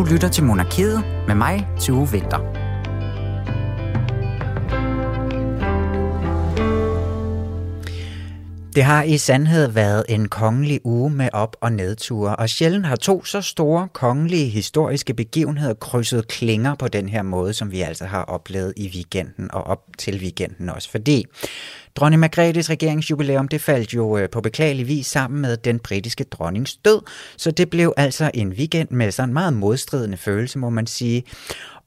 Du lytter til Monarkiet med mig, til Vinter. Det har i sandhed været en kongelig uge med op- og nedture, og sjældent har to så store kongelige historiske begivenheder krydset klinger på den her måde, som vi altså har oplevet i weekenden og op til weekenden også. Fordi dronning Margrethes regeringsjubilæum, det faldt jo øh, på beklagelig vis sammen med den britiske dronnings død, så det blev altså en weekend med sådan meget modstridende følelse, må man sige.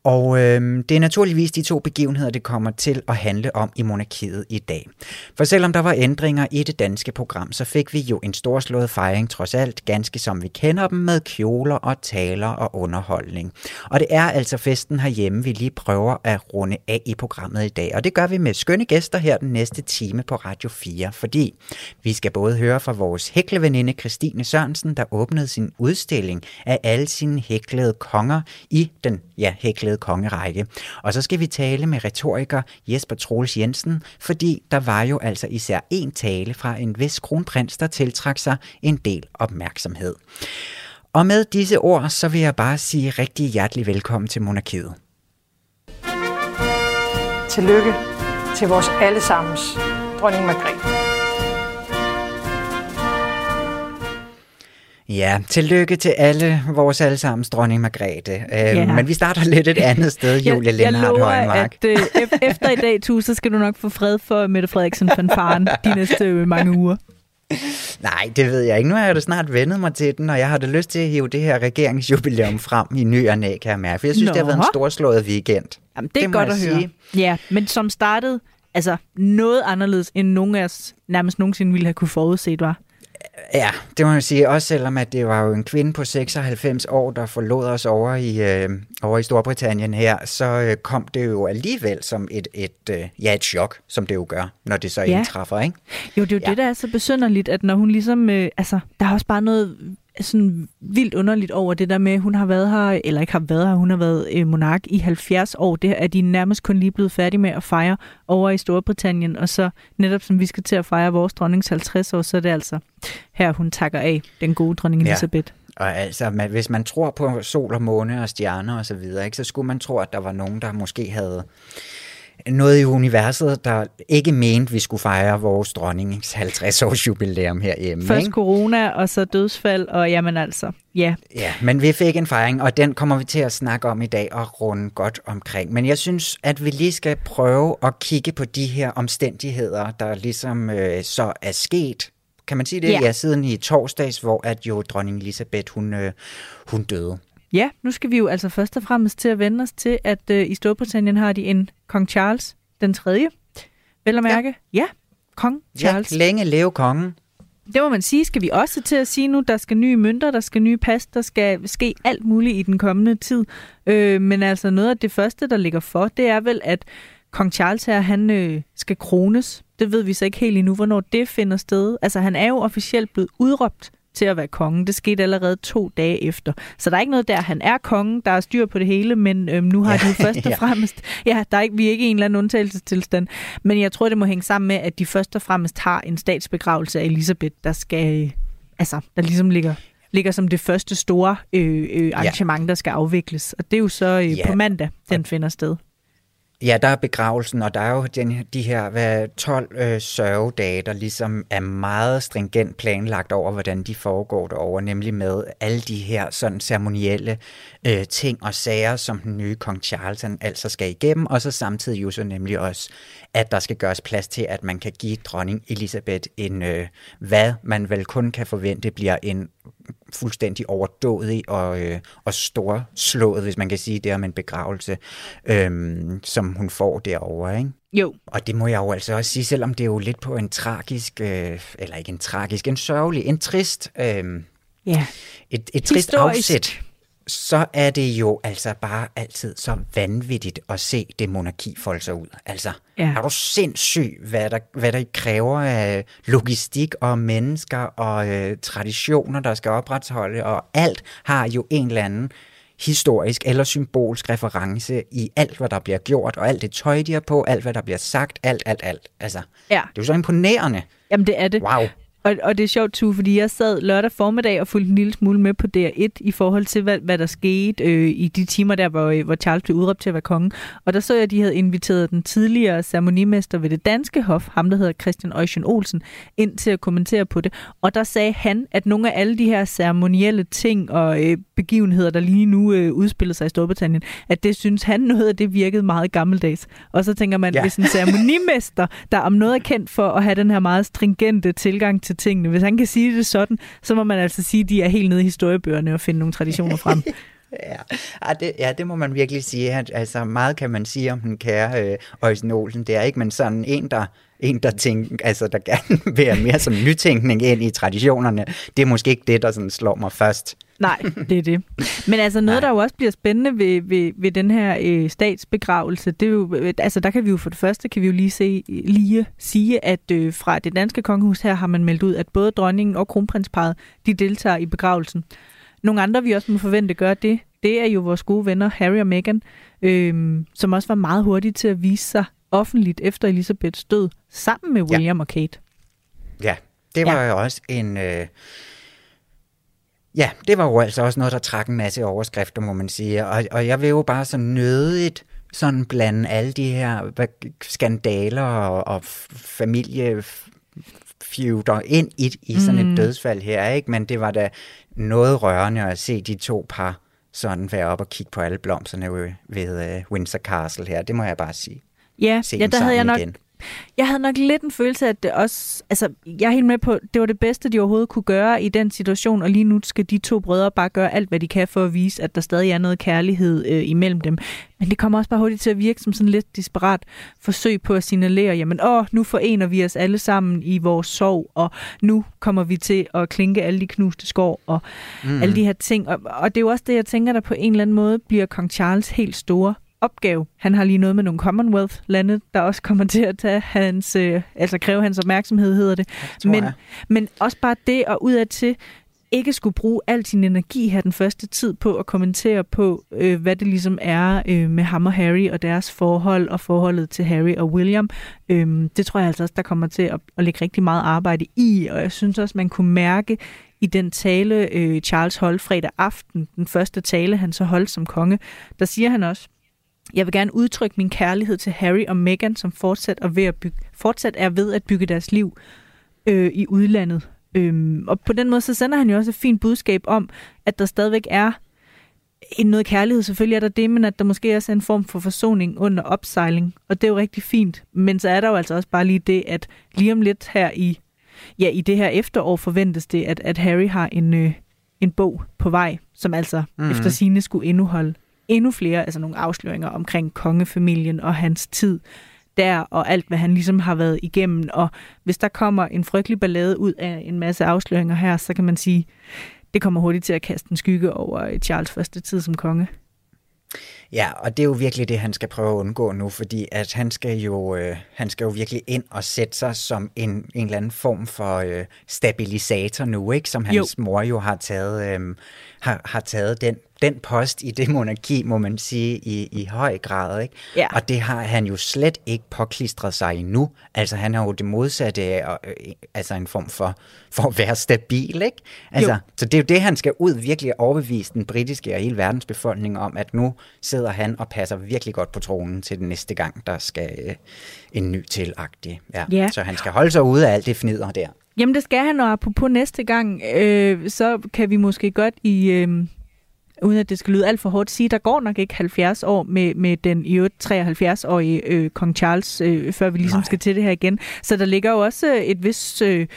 Og øh, det er naturligvis de to begivenheder, det kommer til at handle om i monarkiet i dag. For selvom der var ændringer i det danske program, så fik vi jo en storslået fejring trods alt, ganske som vi kender dem, med kjoler og taler og underholdning. Og det er altså festen herhjemme, vi lige prøver at runde af i programmet i dag. Og det gør vi med skønne gæster her den næste time på Radio 4, fordi vi skal både høre fra vores hækleveninde Christine Sørensen, der åbnede sin udstilling af alle sine hæklede konger i den ja, hæklede samlede kongerække. Og så skal vi tale med retoriker Jesper Troels Jensen, fordi der var jo altså især en tale fra en vis kronprins, der tiltrak sig en del opmærksomhed. Og med disse ord, så vil jeg bare sige rigtig hjertelig velkommen til Monarkiet. Tillykke til vores allesammens dronning Margrethe. Ja, tillykke til alle vores allesammens dronning Margrethe. Øhm, ja. Men vi starter lidt et andet sted, Julie jeg, Lindhardt Højmark. at øh, efter i dag, tu, så skal du nok få fred for Mette Frederiksen fanfaren de næste øh, mange uger. Nej, det ved jeg ikke. Nu har jeg da snart vendet mig til den, og jeg har da lyst til at hive det her regeringsjubilæum frem i ny og næ, kan jeg mærke. For jeg synes, Nå. det har været en storslået weekend. Jamen, det er det godt at sige. høre. Ja, men som startede altså noget anderledes, end nogen af os nærmest nogensinde ville have kunne forudset, var. Ja, det må man sige. Også selvom at det var jo en kvinde på 96 år, der forlod os over i, øh, over i Storbritannien her, så øh, kom det jo alligevel som et, et, øh, ja, et chok, som det jo gør, når det så ja. indtræffer, ikke? Jo, det er jo ja. det, der er så besynderligt, at når hun ligesom... Øh, altså, der er også bare noget sådan vildt underligt over det der med, at hun har været her, eller ikke har været her, hun har været øh, monark i 70 år. Det er de nærmest kun lige blevet færdige med at fejre over i Storbritannien, og så netop som vi skal til at fejre vores dronnings 50 år, så er det altså her, hun takker af den gode dronning Elisabeth. Ja. Og altså, man, hvis man tror på sol og måne og stjerner og så videre, ikke, så skulle man tro, at der var nogen, der måske havde noget i universet, der ikke mente, vi skulle fejre vores dronnings 50-års jubilæum herhjemme. Først ikke? corona, og så dødsfald, og jamen altså, ja. Ja, men vi fik en fejring, og den kommer vi til at snakke om i dag og runde godt omkring. Men jeg synes, at vi lige skal prøve at kigge på de her omstændigheder, der ligesom øh, så er sket kan man sige det? Ja. ja, siden i torsdags, hvor at jo dronning Elisabeth, hun, øh, hun døde. Ja, nu skal vi jo altså først og fremmest til at vende os til, at øh, i Storbritannien har de en kong Charles den tredje. Vel at mærke? Ja, ja kong Charles. Ja, længe leve kongen. Det må man sige, skal vi også til at sige nu. Der skal nye mønter, der skal nye pas, der skal ske alt muligt i den kommende tid. Øh, men altså noget af det første, der ligger for, det er vel, at kong Charles her, han øh, skal krones. Det ved vi så ikke helt endnu, hvornår det finder sted. Altså han er jo officielt blevet udråbt til at være konge. Det skete allerede to dage efter. Så der er ikke noget der, han er kongen, der er styr på det hele, men øhm, nu har ja, de først og fremmest... Ja, der er ikke, vi er ikke i en eller anden undtagelsestilstand, men jeg tror, det må hænge sammen med, at de først og fremmest har en statsbegravelse af Elisabeth, der skal... Altså, der ligesom ligger ligger som det første store øh, øh, arrangement, ja. der skal afvikles. Og det er jo så øh, ja. på mandag, den finder sted. Ja, der er begravelsen, og der er jo den, de her hvad, 12 øh, sørgedage, der ligesom er meget stringent planlagt over, hvordan de foregår derover, nemlig med alle de her sådan ceremonielle øh, ting og sager, som den nye kong Charles han altså skal igennem, og så samtidig jo så nemlig også, at der skal gøres plads til, at man kan give dronning Elisabeth en, øh, hvad man vel kun kan forvente bliver en fuldstændig overdådig og, øh, og storslået, hvis man kan sige det om en begravelse, øh, som hun får derovre, ikke? Jo. Og det må jeg jo altså også sige, selvom det er jo lidt på en tragisk, øh, eller ikke en tragisk, en sørgelig, en trist, øh, ja. et, et trist Historisk. afsæt så er det jo altså bare altid så vanvittigt at se det monarki folde sig ud. Altså, ja. er du sindssyg, hvad der, hvad der kræver af logistik og mennesker og øh, traditioner, der skal opretholde, og alt har jo en eller anden historisk eller symbolsk reference i alt, hvad der bliver gjort, og alt det tøj, de har på, alt, hvad der bliver sagt, alt, alt, alt. Altså, ja. det er jo så imponerende. Jamen, det er det. Wow. Og, og det er sjovt, Tue, fordi jeg sad lørdag formiddag og fulgte en lille smule med på DR1 i forhold til, hvad, hvad der skete øh, i de timer der, hvor, øh, hvor Charles blev udråbt til at være konge. Og der så jeg, at de havde inviteret den tidligere ceremonimester ved det danske hof, ham der hedder Christian Eugen Olsen, ind til at kommentere på det. Og der sagde han, at nogle af alle de her ceremonielle ting og øh, begivenheder, der lige nu øh, udspiller sig i Storbritannien, at det synes han noget af det virkede meget gammeldags. Og så tænker man, ja. hvis en ceremonimester, der om noget er kendt for at have den her meget stringente tilgang til tingene, hvis han kan sige det sådan, så må man altså sige, at de er helt nede i historiebøgerne og finde nogle traditioner frem. Ja, ja, det, ja, det må man virkelig sige. At, altså, meget kan man sige om den kære øh, Øjsen Olsen. Det er ikke, men sådan en, der en, der, tænker, altså, der gerne vil have mere som nytænkning ind i traditionerne. Det er måske ikke det, der sådan slår mig først. Nej, det er det. Men altså noget, Nej. der jo også bliver spændende ved, ved, ved den her øh, statsbegravelse, det er jo, altså der kan vi jo for det første, kan vi jo lige, se, lige sige, at øh, fra det danske kongehus her har man meldt ud, at både dronningen og kronprinsparet, de deltager i begravelsen. Nogle andre, vi også må forvente gør det, det er jo vores gode venner Harry og Meghan, øh, som også var meget hurtige til at vise sig offentligt efter Elisabeths død, sammen med William ja. og Kate. Ja, det var ja. jo også en... Øh Ja, det var jo altså også noget, der trak en masse overskrifter, må man sige. Og, og jeg vil jo bare så nødigt sådan blande alle de her skandaler og, og familiefeuder ind i, i sådan mm. et dødsfald her, ikke? Men det var da noget rørende at se de to par sådan være op og kigge på alle blomsterne ved, ved uh, Windsor Castle her. Det må jeg bare sige. Ja, ja der havde jeg nok, igen. Jeg havde nok lidt en følelse af, at det også... Altså, jeg er helt med på, det var det bedste, de overhovedet kunne gøre i den situation, og lige nu skal de to brødre bare gøre alt, hvad de kan for at vise, at der stadig er noget kærlighed øh, imellem dem. Men det kommer også bare hurtigt til at virke som sådan lidt desperat forsøg på at signalere, jamen åh, nu forener vi os alle sammen i vores sorg, og nu kommer vi til at klinke alle de knuste skår, og mm. alle de her ting. Og, og det er jo også det, jeg tænker, der på en eller anden måde bliver kong Charles helt store opgave. Han har lige noget med nogle Commonwealth-lande, der også kommer til at tage hans, øh, altså kræve hans opmærksomhed, hedder det. Men, men også bare det og ud af til ikke skulle bruge al sin energi her den første tid på at kommentere på, øh, hvad det ligesom er øh, med ham og Harry og deres forhold og forholdet til Harry og William. Øh, det tror jeg altså også, der kommer til at, at lægge rigtig meget arbejde i, og jeg synes også, man kunne mærke i den tale, øh, Charles holdt fredag aften, den første tale, han så holdt som konge, der siger han også, jeg vil gerne udtrykke min kærlighed til Harry og Meghan, som fortsat er ved at, bygge, fortsat er ved at bygge deres liv øh, i udlandet. Øhm, og på den måde, så sender han jo også et fint budskab om, at der stadigvæk er en noget kærlighed. Selvfølgelig er der det, men at der måske også er en form for forsoning under opsejling. Og det er jo rigtig fint. Men så er der jo altså også bare lige det, at lige om lidt her i, ja, i det her efterår forventes det, at, at Harry har en, øh, en bog på vej, som altså mm. efter sine skulle indeholde endnu flere, altså nogle afsløringer omkring kongefamilien og hans tid der, og alt, hvad han ligesom har været igennem. Og hvis der kommer en frygtelig ballade ud af en masse afsløringer her, så kan man sige, det kommer hurtigt til at kaste en skygge over øh, Charles første tid som konge. Ja, og det er jo virkelig det, han skal prøve at undgå nu, fordi at han skal jo, øh, han skal jo virkelig ind og sætte sig som en, en eller anden form for øh, stabilisator nu, ikke? Som hans jo. mor jo har taget, øh, har, har taget den den post i det monarki, må man sige, i, i høj grad. Ikke? Ja. Og det har han jo slet ikke påklistret sig endnu. Altså han har jo det modsatte af øh, altså en form for, for at være stabil. Ikke? Altså, så det er jo det, han skal ud virkelig overbevise den britiske og hele verdens befolkning om, at nu sidder han og passer virkelig godt på tronen til den næste gang, der skal øh, en ny tilagtig. Ja. ja. Så han skal holde sig ude af alt det fnider der. Jamen det skal han, og på næste gang, øh, så kan vi måske godt i... Øh uden at det skal lyde alt for hårdt, sige, der går nok ikke 70 år med, med den i øvrigt 73-årige øh, kong Charles, øh, før vi ligesom Nej. skal til det her igen. Så der ligger jo også et vis... Øh,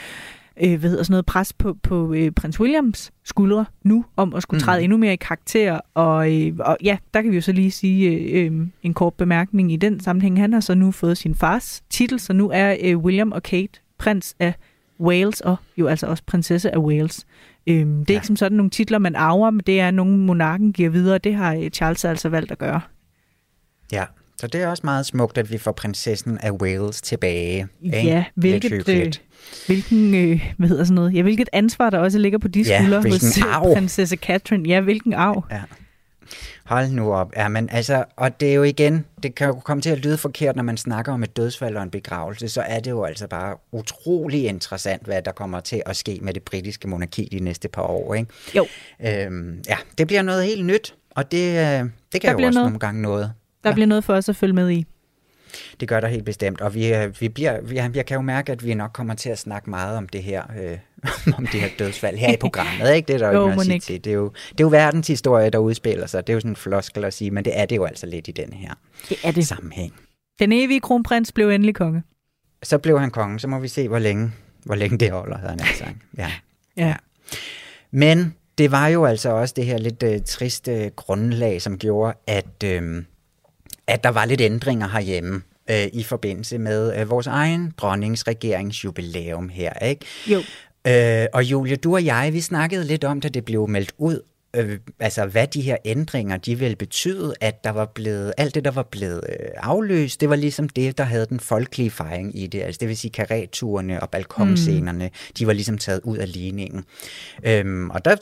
øh, hvad hedder sådan noget pres på, på øh, prins Williams skuldre nu, om at skulle træde mm. endnu mere i karakter. Og, øh, og ja, der kan vi jo så lige sige øh, øh, en kort bemærkning i den sammenhæng. Han har så nu fået sin fars titel, så nu er øh, William og Kate prins af Wales, og jo altså også prinsesse af Wales. Øhm, det er ja. ikke som sådan nogle titler, man arver, men det er nogle monarken giver videre, det har øh, Charles altså valgt at gøre. Ja, så det er også meget smukt, at vi får prinsessen af Wales tilbage. Ja, hvilket, øh, hvilken, øh, hvad hedder sådan noget, ja, hvilket ansvar der også ligger på de ja, skuldre hos øh, arv. prinsesse Catherine. Ja, hvilken arv. Ja. Hold nu op. Ja, men altså, og det er jo igen, det kan jo komme til at lyde forkert, når man snakker om et dødsfald og en begravelse, så er det jo altså bare utrolig interessant, hvad der kommer til at ske med det britiske monarki de næste par år, ikke? Jo. Øhm, ja, det bliver noget helt nyt, og det, øh, det kan Der jo også noget. nogle gange noget. Der bliver noget for os at følge med i. Det gør der helt bestemt, og vi, øh, vi bliver, vi, jeg kan jo mærke, at vi nok kommer til at snakke meget om det her, øh, om det her dødsfald her i programmet, ikke? Det er der jo, Jo, ikke noget til. Det er, jo, det er jo verdenshistorie, der udspiller sig. Det er jo sådan en floskel at sige, men det er det jo altså lidt i den her Det er det. sammenhæng. Den evige kronprins blev endelig konge. Så blev han konge, så må vi se, hvor længe, hvor længe det holder, havde han altså sagt. Ja. Ja. Men det var jo altså også det her lidt øh, triste grundlag, som gjorde, at, øh, at der var lidt ændringer herhjemme øh, i forbindelse med øh, vores egen dronnings regeringsjubilæum her, ikke? Jo. Øh, og Julie, du og jeg, vi snakkede lidt om, da det blev meldt ud, øh, altså hvad de her ændringer, de ville betyde, at der var blevet, alt det, der var blevet øh, afløst, det var ligesom det, der havde den folkelige fejring i det, altså det vil sige karetturene og balkonscenerne, mm. de var ligesom taget ud af ligningen. Øhm, og der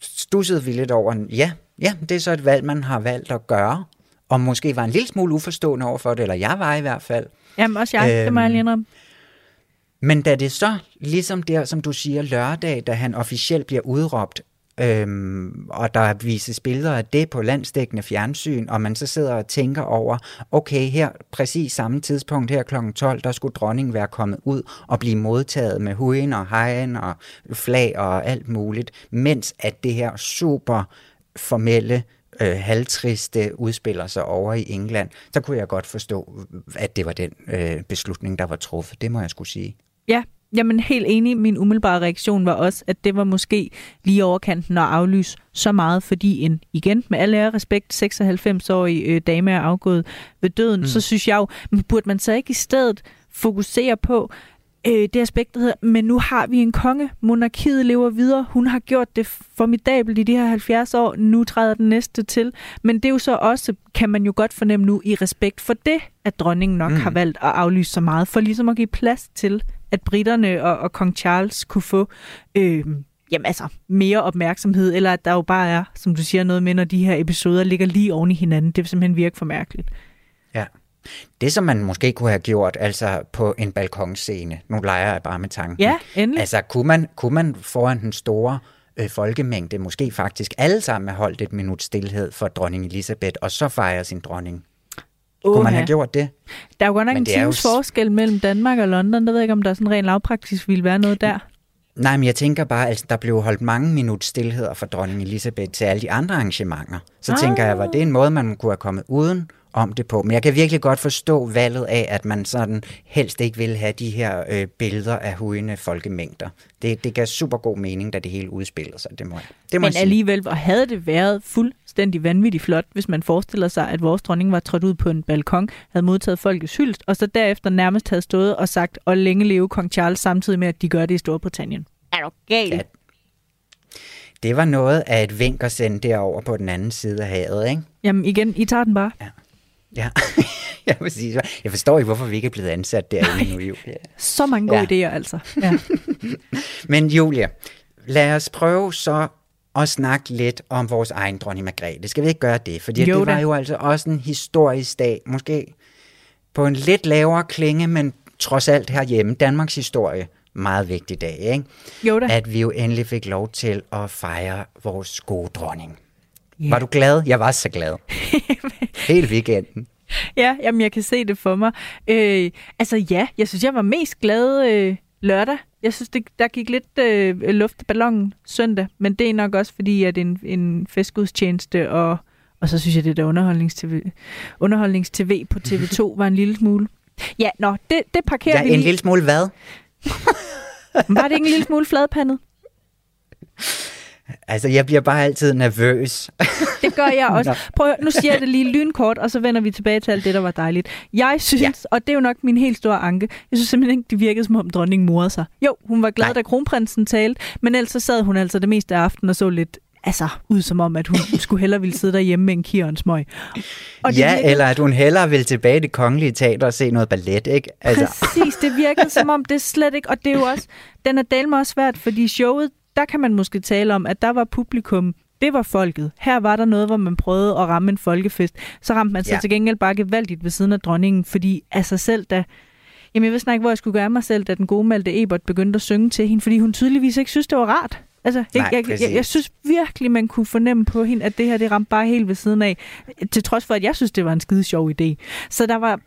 stussede vi lidt over, ja, ja, det er så et valg, man har valgt at gøre, og måske var en lille smule uforstående over for det, eller jeg var i hvert fald. Jamen også jeg, øhm, det må jeg lige indrømme. Men da det så, ligesom der, som du siger, lørdag, da han officielt bliver udråbt, øhm, og der vises billeder af det på landsdækkende fjernsyn, og man så sidder og tænker over, okay, her præcis samme tidspunkt, her kl. 12, der skulle dronningen være kommet ud og blive modtaget med hujen og hejen og flag og alt muligt, mens at det her super formelle øh, halvtriste udspiller sig over i England, så kunne jeg godt forstå, at det var den øh, beslutning, der var truffet. Det må jeg skulle sige. Ja, jamen helt enig. Min umiddelbare reaktion var også, at det var måske lige overkanten at aflyse så meget, fordi en, igen, med alle ære respekt, 96-årig øh, dame er afgået ved døden, mm. så synes jeg jo, burde man så ikke i stedet fokusere på øh, det aspekt, der hedder, men nu har vi en konge, monarkiet lever videre, hun har gjort det formidabelt i de her 70 år, nu træder den næste til. Men det er jo så også, kan man jo godt fornemme nu, i respekt for det, at dronningen nok mm. har valgt at aflyse så meget, for ligesom at give plads til, at britterne og, og kong Charles kunne få øh, jamen altså, mere opmærksomhed, eller at der jo bare er, som du siger, noget med, når de her episoder ligger lige oven i hinanden. Det vil simpelthen virke for mærkeligt. Det, som man måske kunne have gjort, altså på en balkonscene, nu leger jeg bare med tanken. Ja, endelig. Altså, kunne man, kunne man foran den store øh, folkemængde måske faktisk alle sammen have holdt et minut stillhed for dronning Elisabeth, og så fejre sin dronning? Kunne man have gjort det? Der er jo godt nok Men en jo times s- forskel mellem Danmark og London. Der ved jeg ikke, om der sådan rent lavpraktisk ville være noget der. Nej, men jeg tænker bare, altså, der blev holdt mange minut stillheder for dronning Elisabeth til alle de andre arrangementer. Så ah. tænker jeg, var det en måde, man kunne have kommet uden om det på? Men jeg kan virkelig godt forstå valget af, at man sådan helst ikke vil have de her øh, billeder af hujende folkemængder. Det, det gav super god mening, da det hele udspillede sig. Det må jeg, det må Men jeg alligevel hvor havde det været fuldstændig vanvittigt flot, hvis man forestiller sig, at vores dronning var trådt ud på en balkon, havde modtaget folkets hyldest, og så derefter nærmest havde stået og sagt, og længe leve kong Charles, samtidig med, at de gør det i Storbritannien. Er du gal? Ja. Det var noget af et vink at sende derover på den anden side af havet, ikke? Jamen igen, I tager den bare. Ja, jeg, vil sige, jeg forstår ikke, hvorfor vi ikke er blevet ansat derinde nu, Julia. Så mange gode Ja. idéer, altså. Ja. Men Julia, lad os prøve så at snakke lidt om vores egen dronning Margrethe. Skal vi ikke gøre det? Fordi Jo det var da. jo altså også en historisk dag, måske på en lidt lavere klinge, men trods alt herhjemme, Danmarks historie, meget vigtig dag, ikke? Jo da. At vi jo endelig fik lov til at fejre vores gode dronning. Ja. Var du glad? Jeg var så glad. Hele weekenden. Ja, jamen jeg kan se det for mig. Øh, altså ja, jeg synes, jeg var mest glad øh, lørdag. Jeg synes, det, der gik lidt øh, luft i ballonen søndag, men det er nok også fordi, at en, en festgudstjeneste, og, og så synes jeg, det der underholdnings-TV, underholdnings-TV på TV2 var en lille smule. Ja, nå, det, det parkerer Ja, vi en lige. lille smule hvad? Var det ikke en lille smule fladpandet? Altså, jeg bliver bare altid nervøs. Det gør jeg også. Prøv nu siger jeg det lige lynkort, og så vender vi tilbage til alt det, der var dejligt. Jeg synes, ja. og det er jo nok min helt store anke, jeg synes simpelthen ikke, det virkede som om dronningen morede sig. Jo, hun var glad, Nej. da kronprinsen talte, men ellers så sad hun altså det meste af aftenen og så lidt altså, ud som om, at hun skulle hellere ville sidde derhjemme med en kier og Ja, virkede- eller at hun hellere vil tilbage i det kongelige teater og se noget ballet, ikke? Altså, Præcis, det virkede som om, det slet ikke, og det er jo også, den er delme også svært, fordi showet, der kan man måske tale om, at der var publikum Det var folket. Her var der noget, hvor man prøvede at ramme en folkefest. Så ramte man sig ja. til gengæld bare gevaldigt ved siden af dronningen, fordi af sig selv, da Jamen, jeg vidste ikke, hvor jeg skulle gøre mig selv, da den gode Malte Ebert begyndte at synge til hende, fordi hun tydeligvis ikke synes, det var rart. Altså, Nej, jeg, jeg, jeg, jeg synes virkelig, man kunne fornemme på hende, at det her, det ramte bare helt ved siden af. Til trods for, at jeg synes, det var en skide sjov idé. Så der var,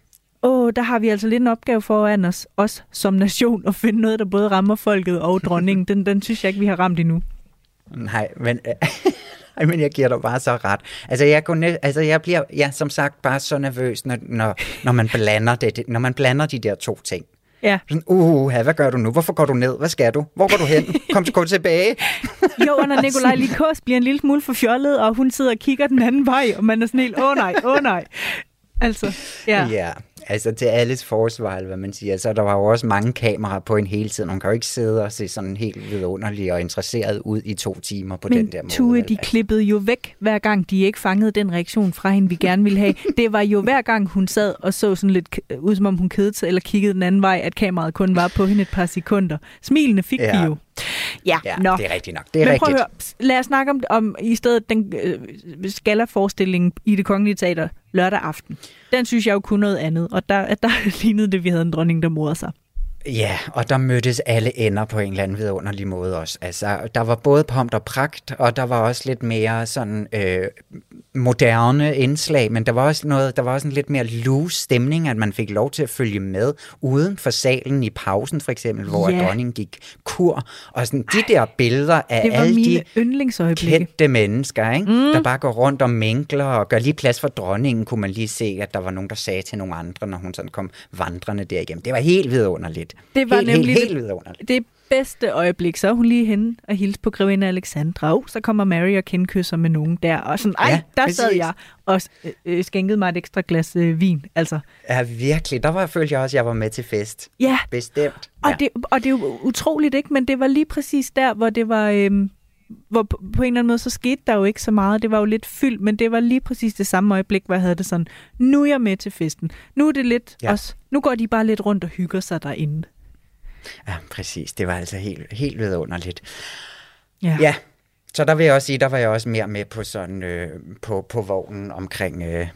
åh, der har vi altså lidt en opgave foran os, os som nation, at finde noget, der både rammer folket og dronningen. Den, den synes jeg ikke, vi har ramt endnu. Nej, men ej, men jeg giver dig bare så ret. Altså, jeg, går ned, altså, jeg bliver, ja, som sagt, bare så nervøs, når, når, når, man blander det, når man blander de der to ting. Ja. Sådan, uh, hvad gør du nu? Hvorfor går du ned? Hvad skal du? Hvor går du hen? Kom, gå tilbage. jo, og når Nikolaj Likos bliver en lille smule for fjollet, og hun sidder og kigger den anden vej, og man er sådan helt, åh oh, nej, åh oh, nej. Altså, ja. Ja, altså til alles forsvar, hvad man siger, så der var jo også mange kameraer på en hele tiden. Man kan jo ikke sidde og se sådan helt vidunderlig og interesseret ud i to timer på Men den der måde. Tue, de klippede jo væk, hver gang de ikke fangede den reaktion fra hende, vi gerne ville have. Det var jo hver gang, hun sad og så sådan lidt ud, som om hun kedede sig, eller kiggede den anden vej, at kameraet kun var på hende et par sekunder. Smilene fik ja. vi jo. Ja, ja nå. det er rigtigt nok. Det er Men rigtigt. prøv at høre, lad os snakke om, om i stedet den øh, skala-forestilling i det kongelige teater lørdag aften. Den synes jeg jo kunne noget andet, og der, der lignede det, vi havde en dronning, der morder sig. Ja, og der mødtes alle ender på en eller anden vidunderlig måde også. Altså, der var både pomp og pragt, og der var også lidt mere sådan øh, moderne indslag, men der var også noget, der var også en lidt mere loose stemning, at man fik lov til at følge med uden for salen i pausen for eksempel, hvor yeah. dronningen gik kur, og sådan de der billeder af alle de kendte mennesker, ikke? Mm. der bare går rundt og mængler og gør lige plads for dronningen, kunne man lige se, at der var nogen, der sagde til nogle andre, når hun sådan kom vandrende derigennem. Det var helt vidunderligt. Det var helt, nemlig helt, helt vidunderligt. det bedste øjeblik. Så er hun lige henne og hilse på grevinde Alexandra. Oh, så kommer Mary og kindkysser med nogen der. Og sådan, ej, ja, der præcis. sad jeg og øh, øh, skænkede mig et ekstra glas øh, vin. Altså. Ja, virkelig. Der var, følte jeg også, at jeg var med til fest. Ja. Bestemt. Og, ja. det, og det er jo utroligt, ikke? Men det var lige præcis der, hvor det var... Øh, hvor på, på en eller anden måde, så skete der jo ikke så meget. Det var jo lidt fyldt, men det var lige præcis det samme øjeblik, hvor jeg havde det sådan, nu er jeg med til festen. Nu er det lidt ja. også, nu går de bare lidt rundt og hygger sig derinde. Ja, præcis. Det var altså helt, helt vidunderligt. Ja. ja. Så der vil jeg også sige, der var jeg også mere med på sådan øh, på, på vognen omkring øh,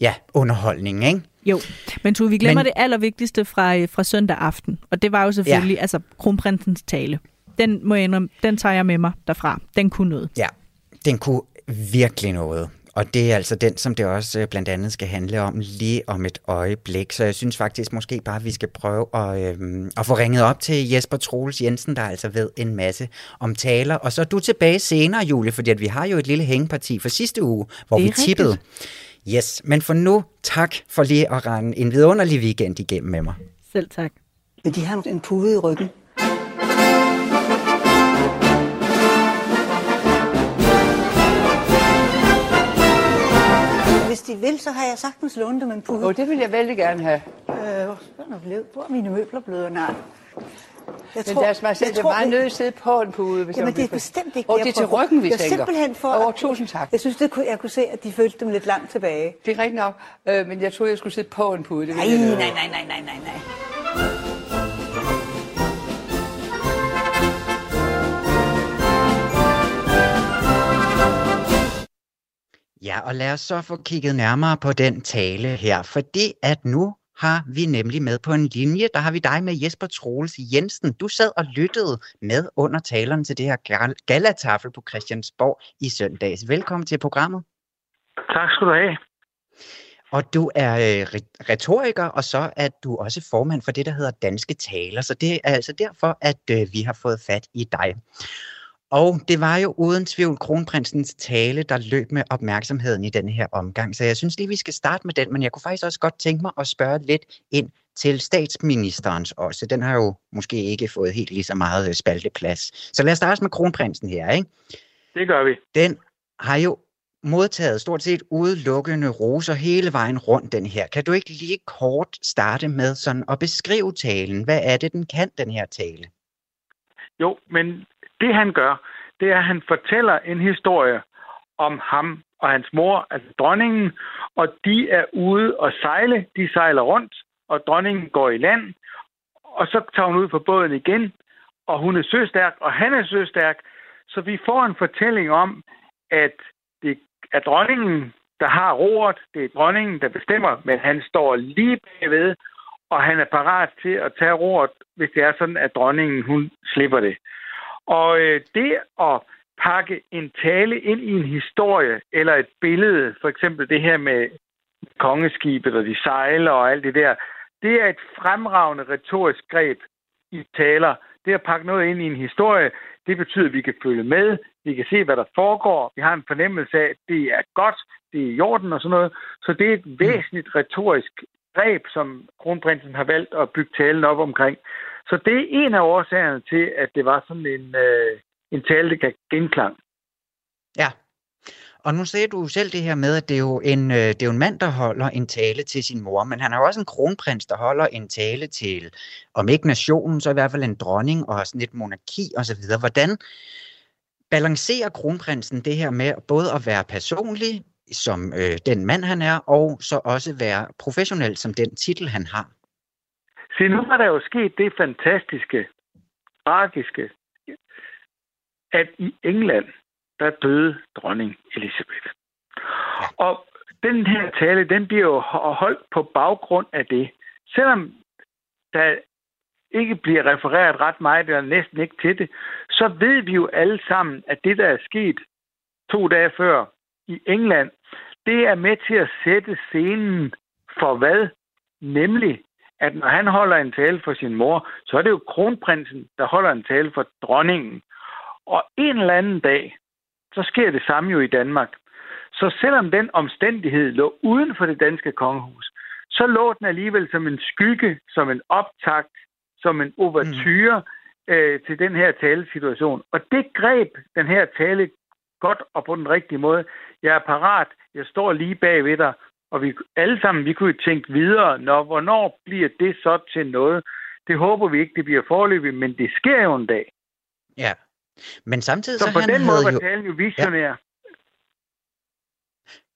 ja, underholdning, ikke? Jo, men Tue, vi glemmer men, det allervigtigste fra, øh, fra søndag aften, og det var jo selvfølgelig ja. altså kronprinsens tale. Den, må jeg indrømme, den tager jeg med mig derfra. Den kunne noget. Ja, den kunne virkelig noget. Og det er altså den, som det også øh, blandt andet skal handle om lige om et øjeblik. Så jeg synes faktisk måske bare, at vi skal prøve at, øh, at få ringet op til Jesper Troels Jensen, der altså ved en masse om taler. Og så er du tilbage senere, Julie, fordi at vi har jo et lille hængeparti for sidste uge, hvor vi tippede. Yes, men for nu, tak for lige at rende en vidunderlig weekend igennem med mig. Selv tak. Men de har en pude i ryggen. Hvis de vil, så har jeg sagtens lånt dem en pude. Oh, det vil jeg vældig gerne have. Øh, hvor er mine møbler blevet? Nej. Jeg Men tror, lad os bare sige, det er meget nødt at sidde på en pude. Hvis Jamen, det er bestemt ikke Og det er til ryggen, vi jeg tænker. simpelthen for... Oh, tusind tak. Jeg synes, det kunne, jeg kunne se, at de følte dem lidt langt tilbage. Det er rigtigt nok, øh, men jeg troede, jeg skulle sidde på en pude. Det nej, nej, nej, nej, nej, nej, nej. Ja, og lad os så få kigget nærmere på den tale her, fordi at nu har vi nemlig med på en linje. Der har vi dig med Jesper Troels Jensen. Du sad og lyttede med under taleren til det her galatafel på Christiansborg i søndags. Velkommen til programmet. Tak skal du have. Og du er øh, retoriker, og så er du også formand for det, der hedder Danske Taler. Så det er altså derfor, at øh, vi har fået fat i dig. Og det var jo uden tvivl kronprinsens tale, der løb med opmærksomheden i denne her omgang. Så jeg synes lige, vi skal starte med den, men jeg kunne faktisk også godt tænke mig at spørge lidt ind til statsministerens også. Den har jo måske ikke fået helt lige så meget øh, spalteplads. Så lad os starte med kronprinsen her, ikke? Det gør vi. Den har jo modtaget stort set udelukkende roser hele vejen rundt den her. Kan du ikke lige kort starte med sådan at beskrive talen? Hvad er det, den kan, den her tale? Jo, men det han gør, det er, at han fortæller en historie om ham og hans mor, altså dronningen, og de er ude og sejle. De sejler rundt, og dronningen går i land, og så tager hun ud på båden igen, og hun er søstærk, og han er søstærk. Så vi får en fortælling om, at det er dronningen, der har roret. Det er dronningen, der bestemmer, men han står lige bagved, og han er parat til at tage roret, hvis det er sådan, at dronningen hun slipper det. Og øh, det at pakke en tale ind i en historie eller et billede, for eksempel det her med kongeskibet og de sejler og alt det der, det er et fremragende retorisk greb i taler. Det at pakke noget ind i en historie, det betyder, at vi kan følge med, vi kan se, hvad der foregår, vi har en fornemmelse af, at det er godt, det er i orden og sådan noget. Så det er et væsentligt retorisk greb, som kronprinsen har valgt at bygge talen op omkring. Så det er en af årsagerne til, at det var sådan en, øh, en tale, der kan genklang. Ja, og nu sagde du selv det her med, at det er, jo en, øh, det er jo en mand, der holder en tale til sin mor, men han er jo også en kronprins, der holder en tale til, om ikke nationen, så i hvert fald en dronning og sådan et monarki osv. Hvordan balancerer kronprinsen det her med både at være personlig, som øh, den mand han er, og så også være professionel som den titel han har? Se, nu er der jo sket det fantastiske, tragiske, at i England, der døde dronning Elisabeth. Ja. Og den her tale, den bliver jo holdt på baggrund af det. Selvom der ikke bliver refereret ret meget, eller næsten ikke til det, så ved vi jo alle sammen, at det, der er sket to dage før i England, det er med til at sætte scenen for hvad? Nemlig, at når han holder en tale for sin mor, så er det jo kronprinsen, der holder en tale for dronningen. Og en eller anden dag, så sker det samme jo i Danmark. Så selvom den omstændighed lå uden for det danske kongehus, så lå den alligevel som en skygge, som en optakt, som en overtyre mm. øh, til den her talesituation. Og det greb den her tale godt og på den rigtige måde. Jeg er parat, jeg står lige bag ved dig, og vi alle sammen, vi kunne tænke videre, når, hvornår bliver det så til noget? Det håber vi ikke, det bliver forløbigt, men det sker jo en dag. Ja, men samtidig så, så på han den måde var jo... talen jo visionær. Ja.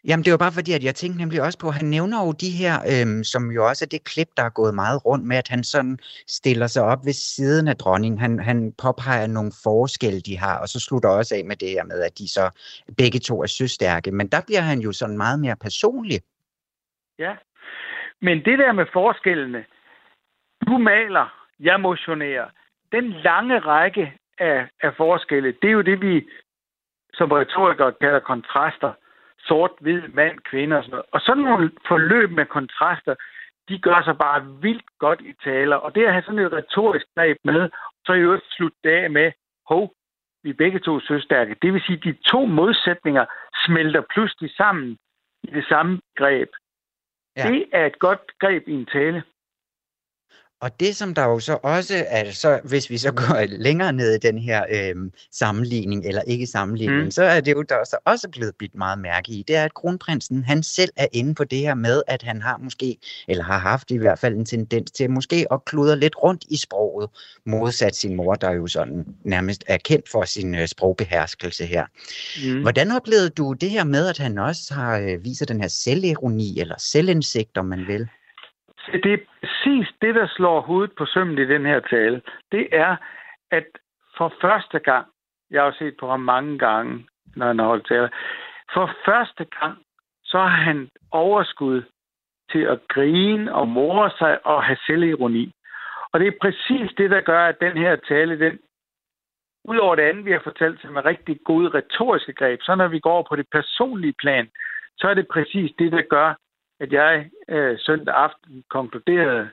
Jamen det var bare fordi, at jeg tænkte nemlig også på, at han nævner jo de her, øhm, som jo også er det klip, der er gået meget rundt med, at han sådan stiller sig op ved siden af dronningen. Han, han påpeger nogle forskelle, de har, og så slutter også af med det her med, at de så begge to er søstærke. Men der bliver han jo sådan meget mere personlig. Ja, men det der med forskellene, du maler, jeg motionerer, den lange række af, af forskelle, det er jo det, vi som retorikere kalder kontraster. Sort, hvid, mand, kvinde og sådan noget. Og sådan nogle forløb med kontraster, de gør sig bare vildt godt i taler. Og det at have sådan et retorisk greb med, så er jo slutte af med, hov, vi er begge to søstærke. Det vil sige, at de to modsætninger smelter pludselig sammen i det samme greb. Ja. Det er et godt greb i en tale. Og det, som der jo så også er, så hvis vi så går længere ned i den her øh, sammenligning, eller ikke sammenligning, mm. så er det jo der så også blevet blivet meget mærke i, det er, at kronprinsen, han selv er inde på det her med, at han har måske, eller har haft i hvert fald en tendens til måske at kludre lidt rundt i sproget, modsat sin mor, der jo sådan nærmest er kendt for sin øh, sprogbeherskelse her. Mm. Hvordan oplevede du det her med, at han også har øh, viser den her selvironi, eller selvindsigt, om man vil? Det er præcis det, der slår hovedet på sømmen i den her tale. Det er, at for første gang, jeg har set på ham mange gange, når han har holdt tale, for første gang, så har han overskud til at grine og more sig og have selvironi. Og det er præcis det, der gør, at den her tale, den, udover det andet, vi har fortalt, som er rigtig gode retoriske greb, så når vi går på det personlige plan, så er det præcis det, der gør, at jeg øh, søndag aften konkluderede,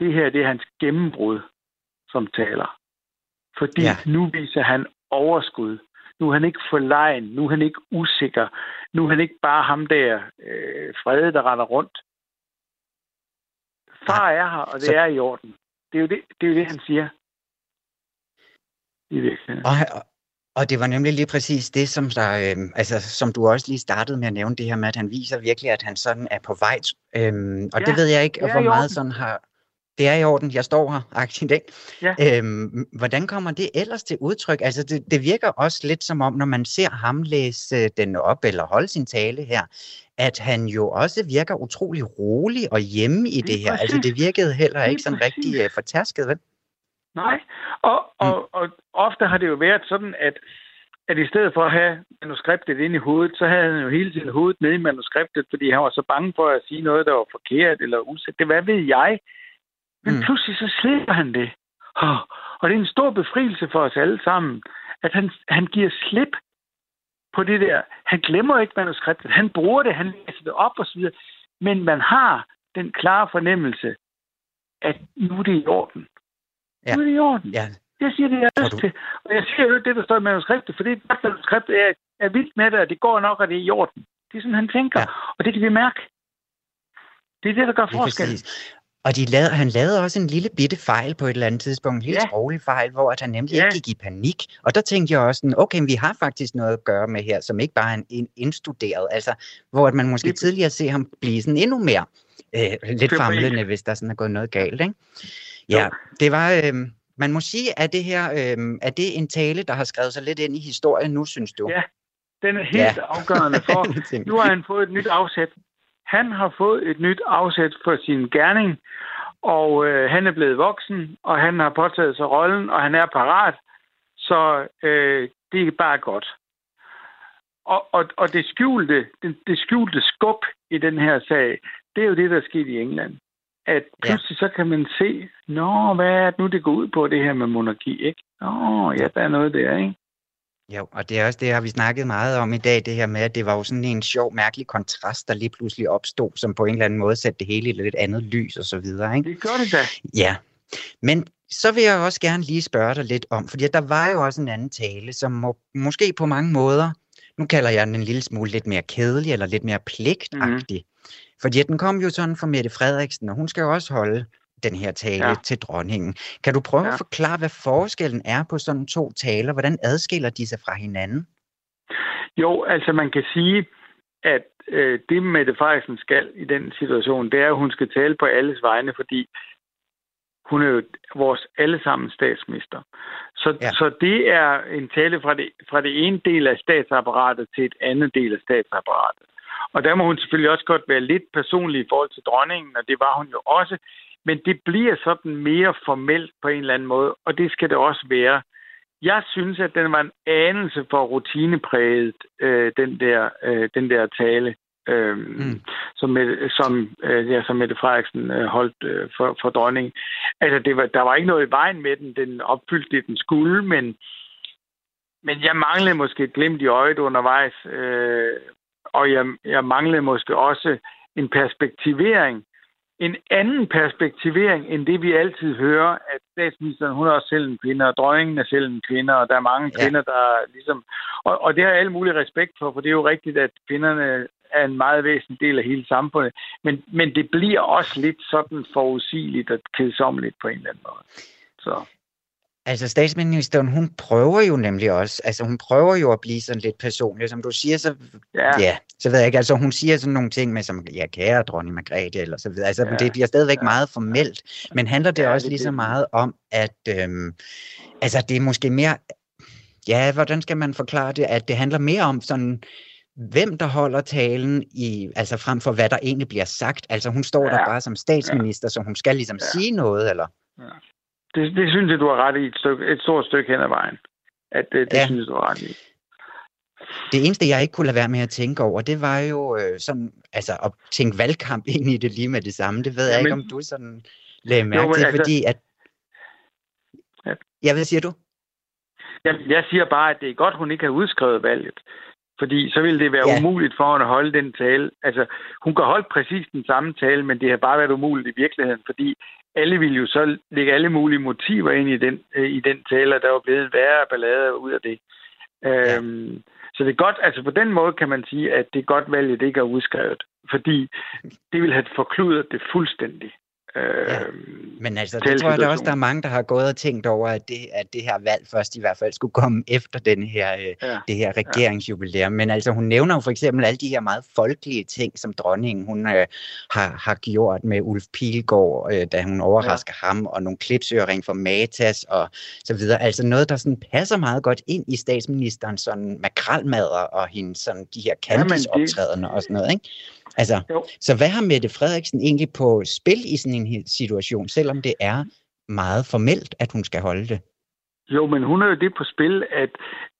det her det er hans gennembrud som taler. Fordi ja. nu viser han overskud. Nu er han ikke forlegen. Nu er han ikke usikker. Nu er han ikke bare ham der øh, frede, der render rundt. Far er her, og det Så... er i orden. Det er jo det, det, er jo det han siger. I virkeligheden. Og, og det var nemlig lige præcis det, som, der, øh, altså, som du også lige startede med at nævne, det her med, at han viser virkelig, at han sådan er på vej. Øhm, og ja, det ved jeg ikke, hvor meget sådan har... Det er i orden, jeg står her, aktivt, ikke? Ja. Øhm, hvordan kommer det ellers til udtryk? Altså, det, det virker også lidt som om, når man ser ham læse den op, eller holde sin tale her, at han jo også virker utrolig rolig og hjemme i det, det her. Altså, det virkede heller ikke sådan rigtig uh, fortærsket, vel? Nej, og, og, mm. og ofte har det jo været sådan, at at i stedet for at have manuskriptet ind i hovedet, så havde han jo hele tiden hovedet nede i manuskriptet, fordi han var så bange for at sige noget, der var forkert eller usæt. Det hvad ved jeg? Men mm. pludselig så slipper han det. Og det er en stor befrielse for os alle sammen, at han, han giver slip på det der. Han glemmer ikke manuskriptet. Han bruger det, han læser det op og så videre. Men man har den klare fornemmelse, at nu er det i orden. Ja. Nu er det i orden. Ja. Jeg siger det, jeg er du... til. Og jeg siger jo det, der står i manuskriptet, fordi det manuskriptet er, er vildt med det, og det går nok, og det er i orden. Det er sådan, han tænker. Ja. Og det kan vi mærke. Det er det, der gør forskel. Og de lavede, han lavede også en lille bitte fejl på et eller andet tidspunkt, en lille ja. sproglig fejl, hvor at han nemlig ja. ikke gik i panik. Og der tænkte jeg også, okay, vi har faktisk noget at gøre med her, som ikke bare er en indstuderet, altså hvor at man måske det... tidligere ser ham blive sådan endnu mere øh, lidt famlende, hvis der sådan er gået noget galt. Ikke? Ja, det var... Øh, man må sige, at det her øh, er det en tale, der har skrevet sig lidt ind i historien nu, synes du? Ja, den er helt ja. afgørende for. nu har han fået et nyt afsæt. Han har fået et nyt afsæt for sin gerning, og øh, han er blevet voksen, og han har påtaget sig rollen, og han er parat. Så øh, det er bare godt. Og, og, og det, skjulte, det, det skjulte skub i den her sag, det er jo det, der er sket i England. At pludselig ja. så kan man se, nå, hvad er det nu, det går ud på, det her med monarki, ikke? Nå, ja, der er noget der, ikke? Jo, og det er også det, har vi snakket meget om i dag, det her med, at det var jo sådan en sjov, mærkelig kontrast, der lige pludselig opstod, som på en eller anden måde satte det hele i lidt andet lys og så videre. Ikke? Det gør det da. Ja, men så vil jeg også gerne lige spørge dig lidt om, fordi der var jo også en anden tale, som må, måske på mange måder, nu kalder jeg den en lille smule lidt mere kedelig, eller lidt mere pligtagtig. Mm. Fordi den kom jo sådan fra Mette Frederiksen, og hun skal jo også holde den her tale ja. til dronningen. Kan du prøve ja. at forklare, hvad forskellen er på sådan to taler? Hvordan adskiller de sig fra hinanden? Jo, altså man kan sige, at øh, det Mette Frederiksen skal i den situation, det er, at hun skal tale på alles vegne, fordi hun er jo vores allesammen statsminister. Så, ja. så det er en tale fra det, fra det ene del af statsapparatet til et andet del af statsapparatet. Og der må hun selvfølgelig også godt være lidt personlig i forhold til dronningen, og det var hun jo også. Men det bliver sådan mere formelt på en eller anden måde, og det skal det også være. Jeg synes, at den var en anelse for rutinepræget, øh, den, der, øh, den der tale, øh, mm. som, som, ja, som Mette Frederiksen øh, holdt øh, for, for dronningen. Altså, det var, der var ikke noget i vejen med den. Den opfyldte det, den skulle, men, men jeg manglede måske et glimt i øjet undervejs, øh, og jeg, jeg manglede måske også en perspektivering en anden perspektivering end det, vi altid hører, at statsministeren, hun er også selv en kvinde, og dronningen er selv en kvinde, og der er mange ja. kvinder, der ligesom... Og, og det har jeg alle mulige respekt for, for det er jo rigtigt, at kvinderne er en meget væsentlig del af hele samfundet. Men, men det bliver også lidt sådan forudsigeligt og kedsommeligt på en eller anden måde. Så. Altså statsministeren, hun prøver jo nemlig også, altså hun prøver jo at blive sådan lidt personlig, som du siger, så, ja. ja så ved jeg ikke, altså hun siger sådan nogle ting med, som, ja, kære dronning Margrethe, eller så videre, altså ja. det bliver stadigvæk ja. meget formelt, men handler det ja, også det, lige så meget om, at, øhm, altså det er måske mere, ja, hvordan skal man forklare det, at det handler mere om sådan, hvem der holder talen, i, altså frem for hvad der egentlig bliver sagt, altså hun står ja. der bare som statsminister, ja. så hun skal ligesom ja. sige noget, eller? Ja. Det, det synes jeg, du har ret i et, stykke, et stort stykke hen ad vejen. At det, det ja. synes du har ret i. Det eneste, jeg ikke kunne lade være med at tænke over, det var jo øh, sådan, altså at tænke valgkamp ind i det lige med det samme. Det ved jeg ja, men, ikke, om du sådan lagde mærke jo, til, altså, fordi at... Ja. ja, hvad siger du? Jeg, jeg siger bare, at det er godt, hun ikke har udskrevet valget. Fordi så ville det være ja. umuligt for hende at holde den tale. Altså, hun kan holde præcis den samme tale, men det har bare været umuligt i virkeligheden, fordi alle ville jo så lægge alle mulige motiver ind i den, øh, i den tale, og der var blevet værre ballade ud af det. Ja. Øhm, så det er godt, altså på den måde kan man sige, at det er godt valget, ikke er udskrevet. Fordi det vil have forkludret det fuldstændig. Ja. Øhm, Men altså, det tror jeg da også, der er mange, der har gået og tænkt over, at det, at det her valg først i hvert fald skulle komme efter den her, øh, ja. det her regeringsjubilæum. Men altså, hun nævner jo for eksempel alle de her meget folkelige ting, som dronningen hun øh, har, har gjort med Ulf Pilgaard, øh, da hun overrasker ja. ham, og nogle klipsøring for Matas og så videre. Altså noget, der sådan passer meget godt ind i statsministeren sådan makralmadder og hendes sådan de her kandisoptrædende ja, det... og sådan noget, ikke? Altså, jo. så hvad har Mette Frederiksen egentlig på spil i sådan en situation, selvom det er meget formelt, at hun skal holde det? Jo, men hun er jo det på spil, at,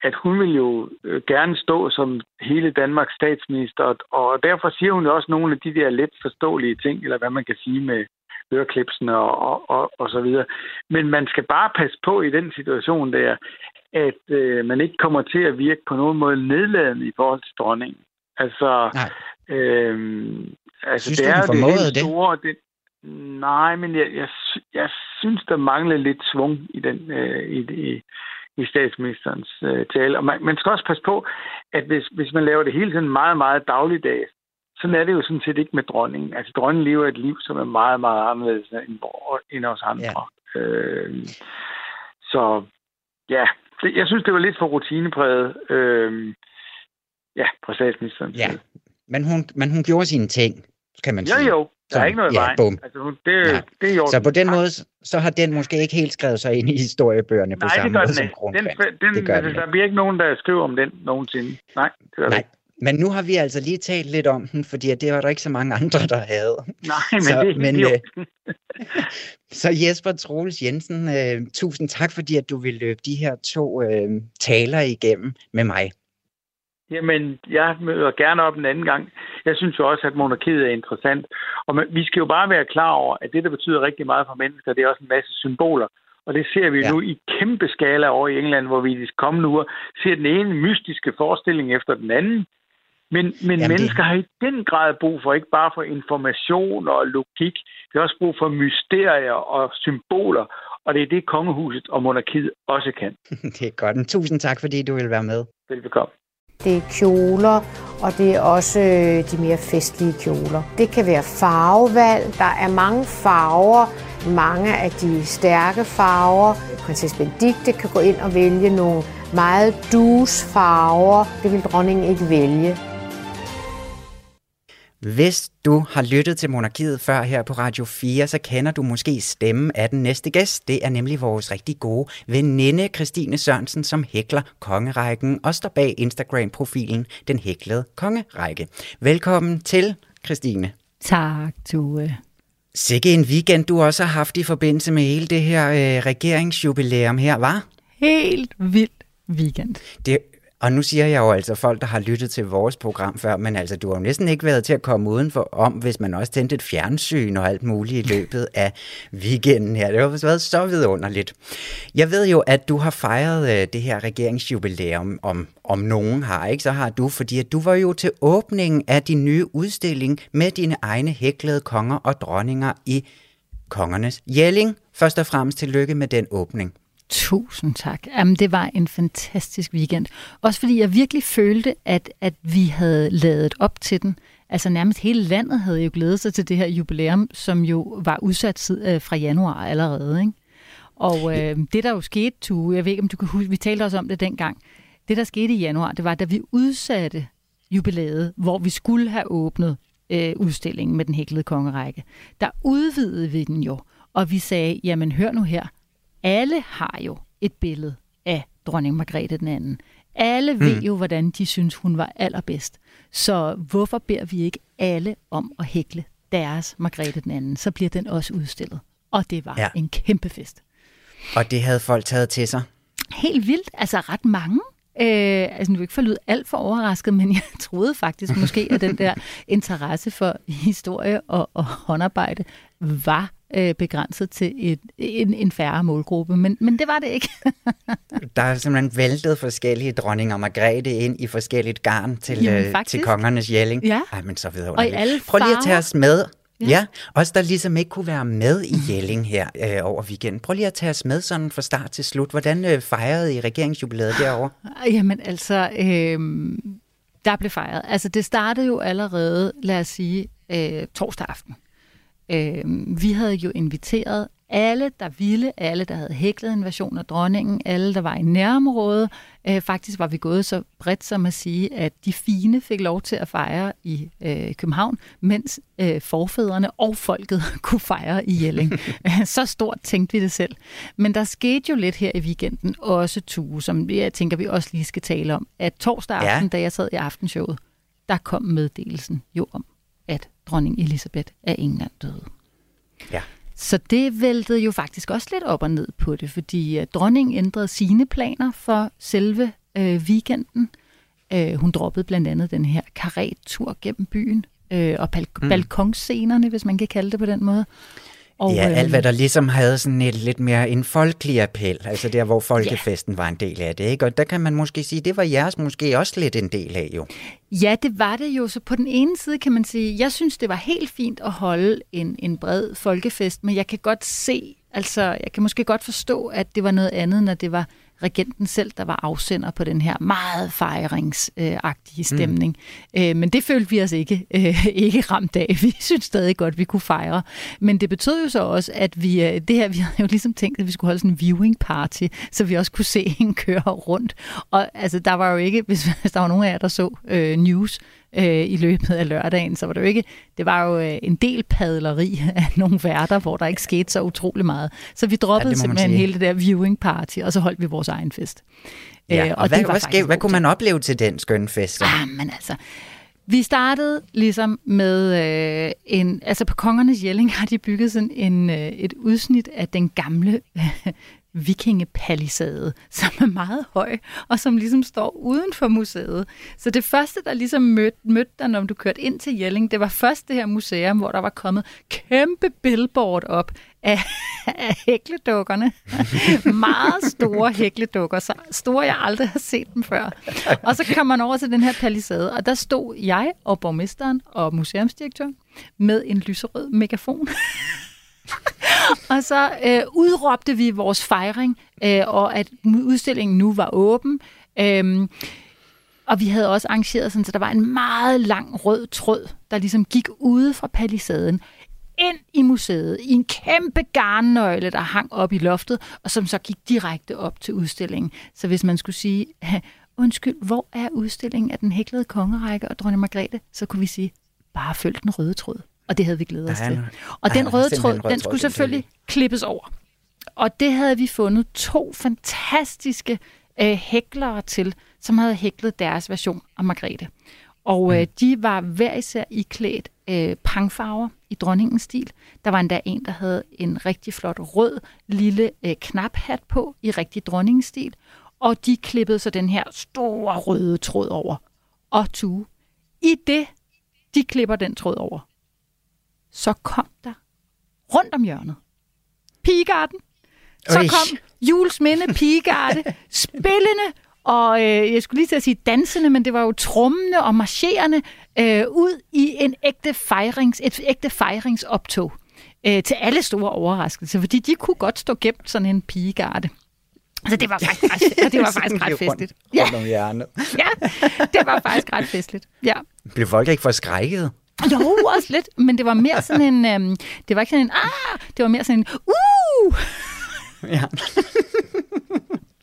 at hun vil jo øh, gerne stå som hele Danmarks statsminister, og derfor siger hun jo også nogle af de der let forståelige ting, eller hvad man kan sige med øreklipsen og, og, og, og så videre. Men man skal bare passe på i den situation der, at øh, man ikke kommer til at virke på nogen måde nedladende i forhold til dronningen. Altså, Nej. Øh, altså Synes det du, er hun jo det formåede det? store, det, Nej, men jeg, jeg, jeg synes, der mangler lidt svung i den øh, i, i, i statsministerens øh, tale. Og man, man skal også passe på, at hvis, hvis man laver det hele sådan meget, meget dagligdags, sådan er det jo sådan set ikke med dronningen. Altså, dronningen lever et liv, som er meget, meget anderledes end, end os andre. Ja. Øh, så ja, det, jeg synes, det var lidt for rutinepræget. Øh, ja, fra statsministerens Ja. Men hun, men hun gjorde sine ting, kan man Jo, sige. jo. Der er Så, ikke noget ja, vejen. bum. Altså, hun- det, Ja. det er jo Så på den måde, så har den måske ikke helt skrevet sig ind i historiebøgerne på Nej, samme det gør måde den som. Den, den, Det gør altså, den der bliver ikke nogen, der skriver om den nogensinde. Nej, det gør Nej, ikke. men nu har vi altså lige talt lidt om den, fordi det var der ikke så mange andre, der havde. Nej, men Så, det, men, det, er øh, jo- Så Jesper Troels Jensen, øh, tusind tak, fordi at du vil løbe de her to øh, taler igennem med mig. Jamen, jeg møder gerne op en anden gang. Jeg synes jo også, at monarkiet er interessant. Og man, vi skal jo bare være klar over, at det, der betyder rigtig meget for mennesker, det er også en masse symboler. Og det ser vi Ja. nu i kæmpe skala over i England, hvor vi i de kommende uger ser den ene mystiske forestilling efter den anden. Men, men Jamen, det- mennesker har i den grad brug for, ikke bare for information og logik, det er også brug for mysterier og symboler. Og det er det, kongehuset og monarkiet også kan. Det er godt. Tusind tak, fordi du vil være med. Velbekomme. Det er kjoler, og det er også øh, de mere festlige kjoler. Det kan være farvevalg. Der er mange farver. Mange af de stærke farver. Prinsesse Benedikte kan gå ind og vælge nogle meget dus farver. Det vil dronningen ikke vælge. Hvis du har lyttet til Monarkiet før her på Radio 4, så kender du måske stemmen af den næste gæst. Det er nemlig vores rigtig gode veninde Christine Sørensen, som hækler kongerækken og står bag Instagram-profilen Den Hæklede Kongerække. Velkommen til, Christine. Tak, Tue. Sikke en weekend, du også har haft i forbindelse med hele det her øh, regeringsjubilæum her, var? Helt vild weekend. Det, og nu siger jeg jo altså folk, der har lyttet til vores program før, men altså, du har jo næsten ikke været til at komme udenfor om, hvis man også tændte et fjernsyn og alt muligt i løbet af weekenden her. Det har været så vidunderligt. Jeg ved jo, at du har fejret øh, det her regeringsjubilæum, om, om nogen har, ikke? Så har du, fordi at du var jo til åbningen af din nye udstilling med dine egne hæklede konger og dronninger i Kongernes Jelling. Først og fremmest tillykke med den åbning. Tusind tak. Jamen, det var en fantastisk weekend. Også fordi jeg virkelig følte, at, at vi havde lavet op til den. Altså nærmest hele landet havde jo glædet sig til det her jubilæum, som jo var udsat tid, øh, fra januar allerede. Ikke? Og øh, det der jo skete, Tue, jeg ved ikke, om du kan huske, vi talte også om det dengang. Det, der skete i januar, det var, da vi udsatte jubilæet, hvor vi skulle have åbnet øh, udstillingen med den hæklede kongerække. Der udvidede vi den jo, og vi sagde, jamen hør nu her, alle har jo et billede af dronning Margrethe den anden. Alle mm. ved jo, hvordan de synes, hun var allerbedst. Så hvorfor beder vi ikke alle om at hækle deres Margrethe den anden? Så bliver den også udstillet. Og det var Ja. en kæmpe fest. Og det havde folk taget til sig. Helt vildt. Altså ret mange. Øh, altså nu vil ikke forlyde alt for overrasket, men jeg troede faktisk måske, at den der interesse for historie og, og håndarbejde var øh, begrænset til et, en, en færre målgruppe, men, men det var det ikke. Der er simpelthen væltet forskellige dronninger Margrethe ind i forskelligt garn til, Jamen, øh, til kongernes jælling. Ja. Ej, men så Og i alle Prøv lige at tage os med. Ja. Ja. ja, os der ligesom ikke kunne være med i Jelling her øh, over weekenden. Prøv lige at tage os med sådan fra start til slut. Hvordan øh, fejrede I regeringsjubilæet derovre? Jamen altså, øh, der blev fejret. Altså det startede jo allerede, lad os sige, øh, torsdag aften. Øh, vi havde jo inviteret alle, der ville, alle, der havde hæklet en version af dronningen, alle, der var i nærområdet. Øh, faktisk var vi gået så bredt som at sige, at de fine fik lov til at fejre i øh, København, mens øh, forfædrene og folket kunne fejre i Jelling. så stort tænkte vi det selv. Men der skete jo lidt her i weekenden, også Tue, som jeg tænker, vi også lige skal tale om, at torsdag Ja. aften, da jeg sad i aftenshowet, der kom meddelelsen jo om, at dronning Elisabeth af England døde. Ja. Så det væltede jo faktisk også lidt op og ned på det, fordi uh, dronningen ændrede sine planer for selve uh, weekenden. Uh, hun droppede blandt andet den her karet-tur gennem byen, uh, og bal- mm. balkonscenerne, hvis man kan kalde det på den måde. Og, ja, alt hvad der ligesom havde sådan et lidt mere en folkelig appel, altså der, hvor folkefesten ja. var en del af det, ikke? Og der kan man måske sige, det var jeres måske også lidt en del af, jo. Ja, det var det jo. Så på den ene side kan man sige, jeg synes, det var helt fint at holde en, en bred folkefest, men jeg kan godt se, altså jeg kan måske godt forstå, at det var noget andet, når det var regenten selv, der var afsender på den her meget fejringsagtige stemning. Mm. Øh, men det følte vi os ikke, øh, ikke ramt af. Vi synes stadig godt, vi kunne fejre. Men det betød jo så også, at vi, øh, det her, vi havde jo ligesom tænkt, at vi skulle holde sådan en viewing party, så vi også kunne se en køre rundt. Og altså, der var jo ikke, hvis, hvis der var nogen af jer, der så øh, news, øh, i løbet af lørdagen, så var det jo ikke, det var jo øh, en del padleri af nogle værter, hvor der ikke skete så utrolig meget. Så vi droppede ja, simpelthen sige. hele det der viewing party, og så holdt vi vores egen fest. Ja, øh, og, og hvad, hvad, skæv, hvad kunne man opleve til den skønne fest? Ah, men altså, vi startede ligesom med øh, en, altså på Kongernes Jelling har de bygget sådan en, øh, et udsnit af den gamle øh, vikingepalisade, som er meget høj, og som ligesom står uden for museet. Så det første, der ligesom mødte, mødte dig, når du kørte ind til Jelling, det var først det her museum, hvor der var kommet kæmpe billboard op af, af hækledukkerne. meget store hækledukker, så store jeg aldrig har set dem før. Og så kom man over til den her palisade, og der stod jeg og borgmesteren og museumsdirektøren med en lyserød megafon. og så øh, udråbte vi vores fejring, øh, og at udstillingen nu var åben. Øh, og vi havde også arrangeret sådan, så der var en meget lang rød tråd, der ligesom gik ude fra palisaden ind i museet i en kæmpe garnnøgle, der hang op i loftet, og som så gik direkte op til udstillingen. Så hvis man skulle sige, undskyld, hvor er udstillingen af den hæklede kongerække og dronning Margrethe, så kunne vi sige, bare følg den røde tråd. Og det havde vi glædet os til. Og den røde tråd, rød den skulle selvfølgelig klippes over. Og det havde vi fundet to fantastiske øh, hæklere til, som havde hæklet deres version af Margrethe. Og øh, mm. de var hver især iklædt øh, pangfarver i dronningens stil. Der var endda en, der havde en rigtig flot rød lille øh, knaphat på i rigtig dronningens stil. Og de klippede så den her store røde tråd over. Og tue. I det, de klipper den tråd over, så kom der rundt om hjørnet Pigegarden. Så Oi. kom Jules Minde Pigegarde spillende og øh, jeg skulle lige til at sige dansende, men det var jo trummende og marcherende øh, ud i en ægte fejrings, et ægte fejringsoptog øh, til alle store overraskelser, fordi de kunne godt stå gemt sådan en pigegarde. Altså, det var faktisk ret, det var faktisk ret festligt. Ja. ja, det var faktisk ret festligt. Ja. Blev folk ikke forskrækket? Jo, også lidt, men det var mere sådan en, øhm, det var ikke sådan en, ah, det var mere sådan en, uh! Ja.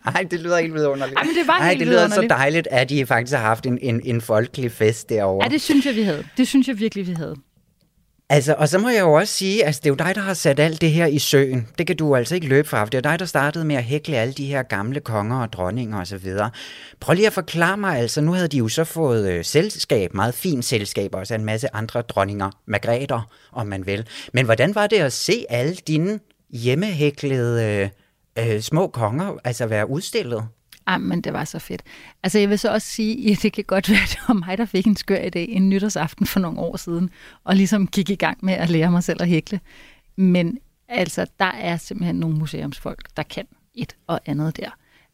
Ej, det lyder helt vidunderligt. Ej, men det var Ej, helt det lyder så dejligt, at I faktisk har haft en, en, en folkelig fest derovre. Ja, det synes jeg, vi havde. Det synes jeg virkelig, vi havde. Altså, og så må jeg jo også sige, altså det er jo dig, der har sat alt det her i søen. Det kan du altså ikke løbe fra, for det er dig, der startede med at hækle alle de her gamle konger og dronninger osv. Prøv lige at forklare mig, altså nu havde de jo så fået øh, selskab, meget fint selskab, også en masse andre dronninger, Margrethe, om man vil. Men hvordan var det at se alle dine hjemmehæklede øh, øh, små konger altså være udstillet? Ej, men det var så fedt. Altså, jeg vil så også sige, at det kan godt være, at det var mig, der fik en skør idé en nytårsaften for nogle år siden, og ligesom gik i gang med at lære mig selv at hækle. Men altså, der er simpelthen nogle museumsfolk, der kan et og andet der.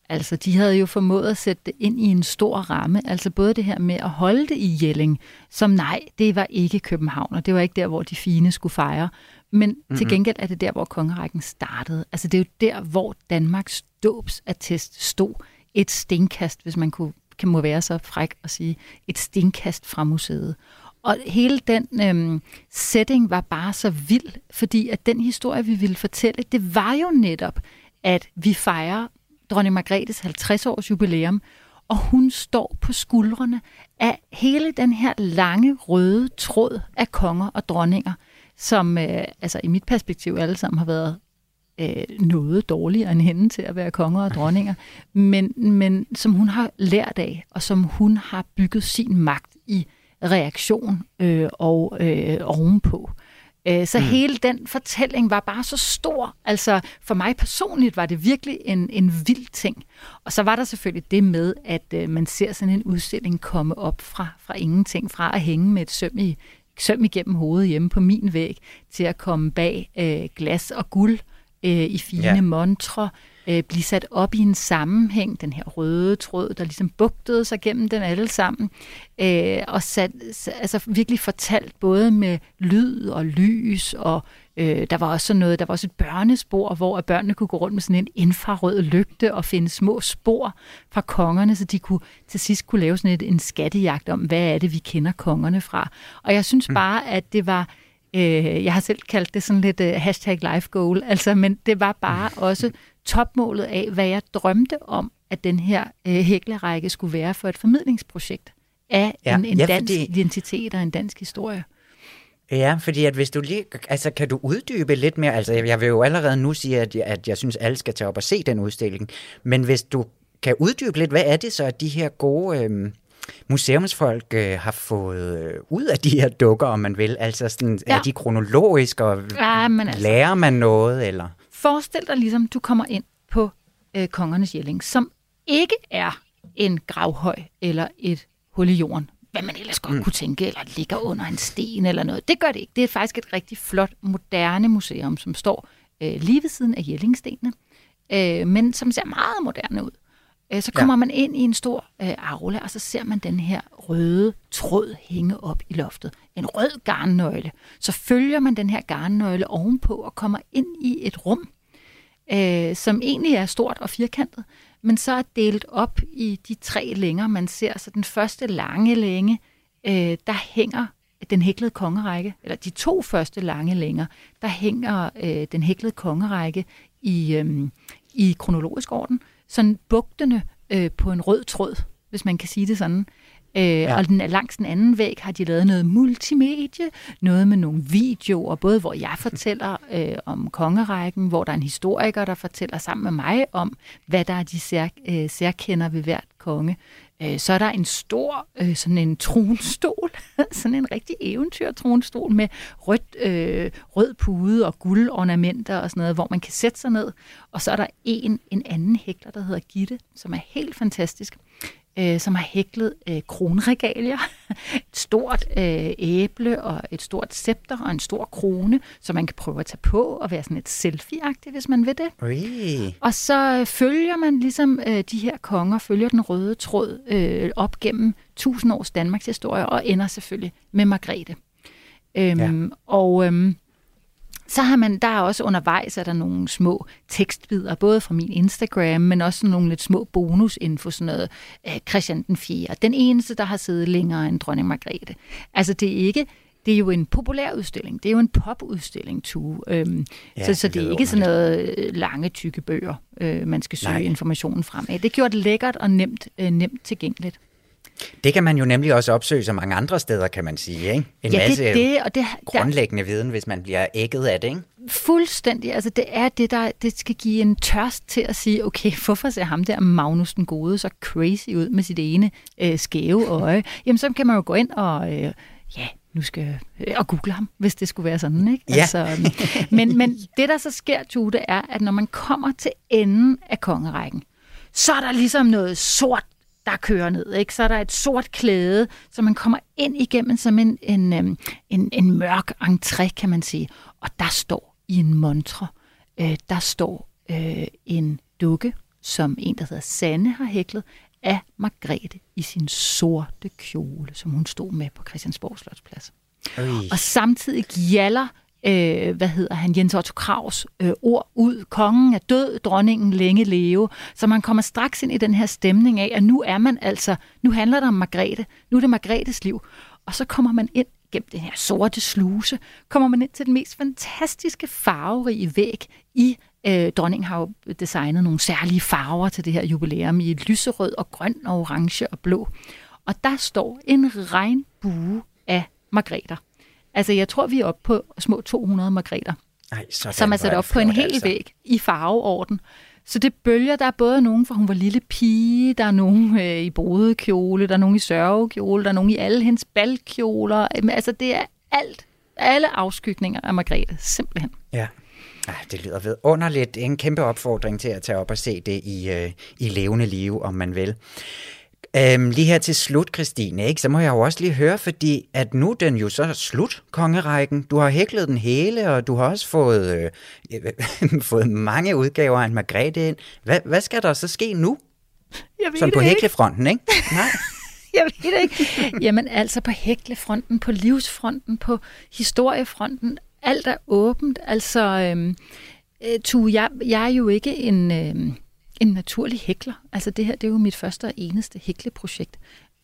Altså, de havde jo formået at sætte det ind i en stor ramme. Altså både det her med at holde det i Jelling, som nej, det var ikke København, og det var ikke der, hvor de fine skulle fejre. Men mm-hmm. til gengæld er det der, hvor kongerækken startede. Altså det er jo der, hvor Danmarks dåbsattest stod et stenkast, hvis man kunne, kan må være så fræk at sige, et stenkast fra museet. Og hele den øhm, setting var bare så vild, fordi at den historie, vi ville fortælle, det var jo netop, at vi fejrer dronning Margrethes 50-års jubilæum, og hun står på skuldrene af hele den her lange røde tråd af konger og dronninger, som øh, altså i mit perspektiv alle sammen har været øh, noget dårligere end hende til at være konger og dronninger, men, men som hun har lært af, og som hun har bygget sin magt i reaktion øh, og øh, ovenpå. Øh, så mm. hele den fortælling var bare så stor. Altså for mig personligt var det virkelig en, en vild ting. Og så var der selvfølgelig det med, at øh, man ser sådan en udstilling komme op fra, fra ingenting, fra at hænge med et søm i, søm igennem hovedet hjemme på min væg, til at komme bag øh, glas og guld øh, i fine ja. montre, øh, blive sat op i en sammenhæng, den her røde tråd, der ligesom bugtede sig gennem den alle sammen, øh, og sat, altså virkelig fortalt både med lyd og lys, og øh, der var også sådan noget, der var også et børnespor, hvor at børnene kunne gå rundt med sådan en infrarød lygte og finde små spor fra kongerne, så de kunne til sidst kunne lave sådan et, en skattejagt om, hvad er det, vi kender kongerne fra. Og jeg synes mm. bare, at det var Øh, jeg har selv kaldt det sådan lidt uh, hashtag life goal, altså, men det var bare mm. også topmålet af, hvad jeg drømte om, at den her øh, hæklerække skulle være for et formidlingsprojekt af ja, en, en ja, dansk fordi... identitet og en dansk historie. Ja, fordi at hvis du lige, altså kan du uddybe lidt mere, altså jeg vil jo allerede nu sige, at jeg, at jeg synes, alle skal tage op og se den udstilling, men hvis du kan uddybe lidt, hvad er det så, at de her gode øh, museumsfolk øh, har fået øh, ud af de her dukker, om man vil, altså sådan, ja. er de kronologiske, og ja, men altså, lærer man noget, eller? Forestil dig ligesom, du kommer ind på øh, Kongernes Jelling, som ikke er en gravhøj eller et hul i jorden, hvad man ellers godt mm. kunne tænke, eller ligger under en sten eller noget. Det gør det ikke. Det er faktisk et rigtig flot, moderne museum, som står øh, lige ved siden af Jellingstenene, øh, men som ser meget moderne ud. Øh, så kommer ja. man ind i en stor øh, aula, og så ser man den her røde tråd hænge op i loftet. En rød garnnøgle. Så følger man den her garnnøgle ovenpå og kommer ind i et rum, øh, som egentlig er stort og firkantet, men så er delt op i de tre længer, man ser. Så den første lange længe, øh, der hænger den hæklede kongerække, eller de to første lange længer, der hænger øh, den hæklede kongerække i, øh, i kronologisk orden, sådan bugtende øh, på en rød tråd, hvis man kan sige det sådan. Øh, ja. Og den, langs den anden væg har de lavet noget multimedie, noget med nogle videoer, både hvor jeg fortæller øh, om kongerækken, hvor der er en historiker, der fortæller sammen med mig om, hvad der er de sær, øh, særkender ved hvert konge. Øh, så er der en stor, øh, sådan en tronstol, sådan en rigtig eventyrtronstol med rødt, øh, rød pude og guldornamenter og sådan noget, hvor man kan sætte sig ned. Og så er der en, en anden hækler, der hedder Gitte, som er helt fantastisk øh, som har hæklet øh, kronregalier, et stort øh, æble og et stort scepter og en stor krone, så man kan prøve at tage på og være sådan et selfie-agtigt, hvis man vil det. Ui. Og så øh, følger man ligesom øh, de her konger, følger den røde tråd øh, op gennem tusind års Danmarks historie og ender selvfølgelig med Margrethe. Øhm, ja. Og øhm, så har man, der er også undervejs, er der nogle små tekstbider, både fra min Instagram, men også nogle lidt små bonusinfo, sådan noget øh, Christian den 4. Den eneste, der har siddet længere end dronning Margrethe. Altså det er ikke, det er jo en populær udstilling. Det er jo en popudstilling, tu. Øhm, ja, så, så det er ikke sådan noget øh, lange, tykke bøger, øh, man skal søge Nej. informationen frem af. Det er gjort lækkert og nemt, øh, nemt tilgængeligt. Det kan man jo nemlig også opsøge så mange andre steder, kan man sige. Ikke? En ja, masse det, det, og det, grundlæggende der, viden, hvis man bliver ægget af det. Ikke? Fuldstændig. Altså det er det, der det skal give en tørst til at sige, okay, hvorfor ser ham der Magnus den Gode så crazy ud med sit ene øh, skæve øje? Jamen så kan man jo gå ind og... Øh, ja, nu skal jeg og google ham, hvis det skulle være sådan, ikke? Ja. Altså, men, men det, der så sker, Tude, er, at når man kommer til enden af kongerækken, så er der ligesom noget sort der kører ned. Ikke? Så er der et sort klæde, så man kommer ind igennem som en, en, øhm, en, en mørk entré, kan man sige. Og der står i en montre, øh, der står øh, en dukke, som en, der hedder Sanne, har hæklet, af Margrethe i sin sorte kjole, som hun stod med på Christiansborg Slotsplads. Øj. Og samtidig gjaller øh, hvad hedder han, Jens Otto Kravs øh, ord ud. Kongen er død, dronningen længe leve. Så man kommer straks ind i den her stemning af, at nu er man altså, nu handler det om Margrethe. Nu er det Margrethes liv. Og så kommer man ind gennem den her sorte sluse, kommer man ind til den mest fantastiske farverige væg i Øh, dronningen har jo designet nogle særlige farver til det her jubilæum i lyserød og grøn og orange og blå. Og der står en regnbue af margreter. Altså, jeg tror, vi er oppe på små 200 margreter, Ej, som er sat op på en hel altså. væg i farveorden. Så det bølger, der er både nogen, for hun var lille pige, der er nogen øh, i brudekjole, der er nogen i sørgekjole, der er nogen i alle hendes balkjoler. Altså, det er alt alle afskygninger af Margrethe, simpelthen. Ja. Ah, det lyder ved underligt. En kæmpe opfordring til at tage op og se det i, øh, i levende liv, om man vil. Øhm, lige her til slut, Christine, ikke? så må jeg jo også lige høre, fordi at nu den jo så slut, kongerækken. Du har hæklet den hele, og du har også fået, øh, fået mange udgaver af Margrethe ind. Hvad, hvad skal der så ske nu? Jeg ved Sådan på det ikke. hæklefronten, ikke? Nej. Jeg ved det ikke. Jamen altså på hæklefronten, på livsfronten, på historiefronten, alt er åbent. Altså, øhm, øh, Tue, jeg, jeg er jo ikke en, øhm, en naturlig hækler. Altså det her, det er jo mit første og eneste hækleprojekt.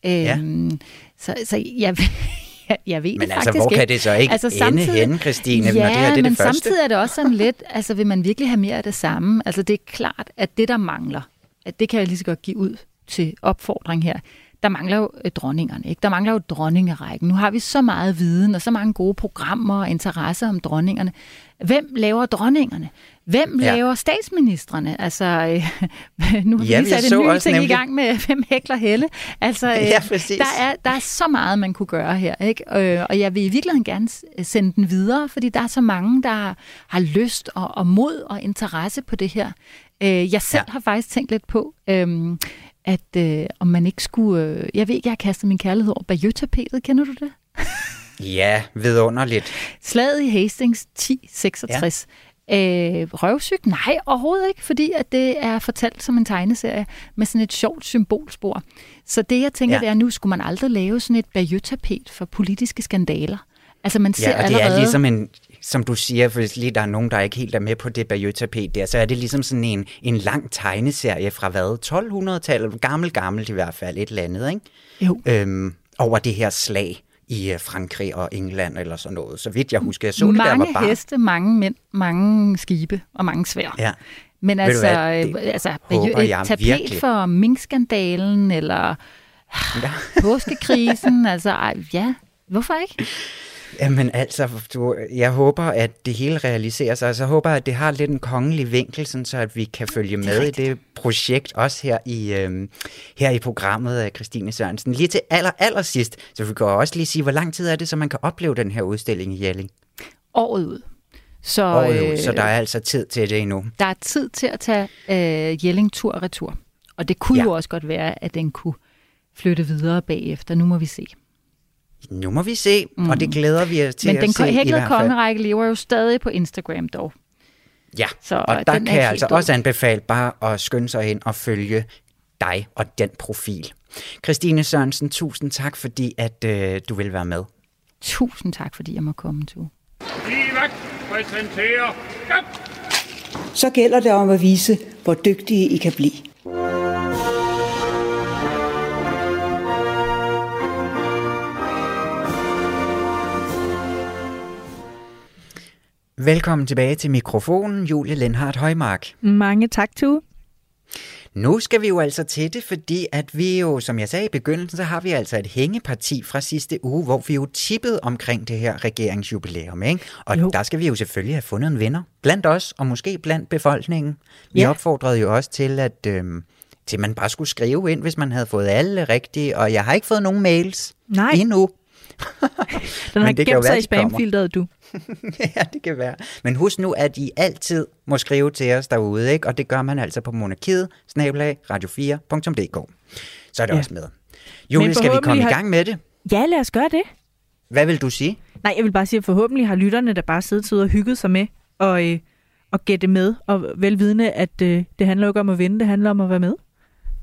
Øhm, Så, så jeg, jeg, jeg ved Men det altså, faktisk hvor ikke. kan det så ikke ende henne, Christine, ja, når det her det er men det første? samtidig er det også sådan lidt, altså vil man virkelig have mere af det samme? Altså det er klart, at det der mangler, at det kan jeg lige så godt give ud til opfordring her, der mangler jo øh, dronningerne, ikke? Der mangler jo dronningerækken. Nu har vi så meget viden og så mange gode programmer og interesser om dronningerne. Hvem laver dronningerne? Hvem Ja. laver statsministerne? Altså, øh, nu har vi Ja, lige sat en ny ting nemlig- i gang med Hvem hækler Helle. Altså, øh, Ja, præcis. der, er, der er så meget, man kunne gøre her. Ikke? Øh, og jeg vil i virkeligheden gerne sende den videre, fordi der er så mange, der har lyst og, og mod og interesse på det her. Øh, jeg selv Ja. ja. har faktisk tænkt lidt på, øh, at øh, om man ikke skulle... Øh, jeg ved ikke, jeg har kastet min kærlighed over Bayeux-tapetet. Kender du det? Ja, vidunderligt. Slaget i Hastings 1066. Ja. Øh, røvsygt? Nej, overhovedet ikke, fordi at det er fortalt som en tegneserie med sådan et sjovt symbolspor. Så det, jeg tænker, Ja. det er, nu skulle man aldrig lave sådan et Bayeux-tapet for politiske skandaler. Altså man ser Ja, og det allerede... er ligesom en, som du siger, hvis lige der er nogen, der ikke helt er med på det Bayeux-tapet der, så er det ligesom sådan en, en lang tegneserie fra hvad? 1200-tallet? Gammel, gammelt i hvert fald, et eller andet, ikke? Jo. Øhm, over det her slag i øh, Frankrig og England eller sådan noget. Så vidt jeg husker, jeg så det, mange der var bare... heste, mange mænd, mange skibe og mange svær. Ja. Men altså, hvad, det øh, altså et jeg tapet virkelig. for minkskandalen, eller Ja. påskekrisen, altså ej, ja, hvorfor ikke? Jamen altså, du, jeg håber, at det hele realiserer sig, og så håber jeg, at det har lidt en kongelig vinkel, sådan så at vi kan følge med i det projekt, også her i, øhm, her i programmet af Christine Sørensen. Lige til aller, aller sidst, så vi kan også lige sige, hvor lang tid er det, så man kan opleve den her udstilling i Jelling? Året ud. Så, Året ud, øh, så der er altså tid til det endnu. der er tid til at tage øh, Jelling tur og retur. Og det kunne ja. jo også godt være, at den kunne flytte videre bagefter. Nu må vi se. Nu må vi se, mm. og det glæder vi os til Men at den se i hæklede hvert fald. kongerække lever jo stadig på Instagram dog. Ja, Så og der den er kan jeg altså død. også anbefale bare at skynde sig ind og følge dig og den profil. Christine Sørensen, tusind tak, fordi at øh, du vil være med. Tusind tak, fordi jeg må komme, til. Livagt præsenterer... Ja. Så gælder det om at vise, hvor dygtige I kan blive. Velkommen tilbage til mikrofonen, Julie Lenhardt Højmark. Mange tak, Tue. Nu skal vi jo altså til det, fordi at vi jo, som jeg sagde i begyndelsen, så har vi altså et hængeparti fra sidste uge, hvor vi jo tippede omkring det her regeringsjubilæum, ikke? Og jo. Der skal vi jo selvfølgelig have fundet en vinder. Blandt os, og måske blandt befolkningen. Vi Ja. opfordrede jo også til, at øhm, til man bare skulle skrive ind, hvis man havde fået alle rigtige, og jeg har ikke fået nogen mails Nej. endnu. Den har gemt være, sig i spamfilteret, du. ja, det kan være. Men husk nu, at I altid må skrive til os derude, ikke? og det gør man altså på monarkiet, snabelag, radio4.dk. Så er det ja. Også med. Julie, skal vi komme forhåbentlig i har- gang med det? Ja, lad os gøre det. Hvad vil du sige? Nej, jeg vil bare sige, at forhåbentlig har lytterne der bare siddet og hygget sig med og, øh, og gætte med, og velvidende, at øh, det handler jo ikke om at vinde, det handler om at være med.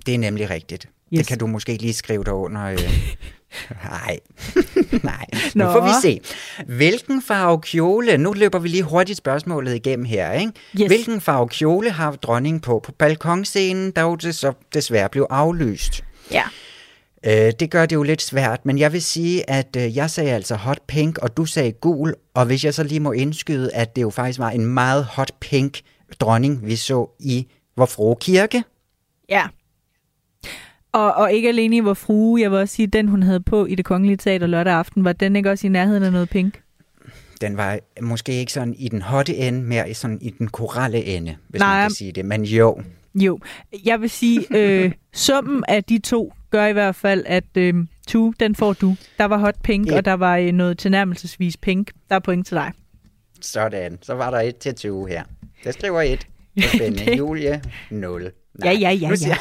Det er nemlig rigtigt. Yes. Det kan du måske lige skrive dig under. Øh... Nej, nej. Nu Nå. får vi se. Hvilken farve kjole, nu løber vi lige hurtigt spørgsmålet igennem her, ikke? Yes. Hvilken farve kjole har dronningen på på balkonscenen, der jo det så desværre blev aflyst? Ja. Øh, det gør det jo lidt svært, men jeg vil sige, at øh, jeg sagde altså hot pink, og du sagde gul, og hvis jeg så lige må indskyde, at det jo faktisk var en meget hot pink dronning, vi så i Vor Frue Kirke. Ja. Og, og ikke alene i vor frue, jeg vil også sige, den hun havde på i det kongelige teater lørdag aften, var den ikke også i nærheden af noget pink? Den var måske ikke sådan i den hotte ende, mere sådan i den korale ende, hvis Nej. man kan sige det. Men jo, Jo, jeg vil sige, øh, summen af de to gør i hvert fald, at, øh, Tu, den får du. Der var hot pink, Et. og der var øh, noget tilnærmelsesvis pink. Der er point til dig. Sådan, så var der et til 20 her. Jeg skriver et. Det er spændende. Det- Julie, 0. Ja, ja, ja, nu ja.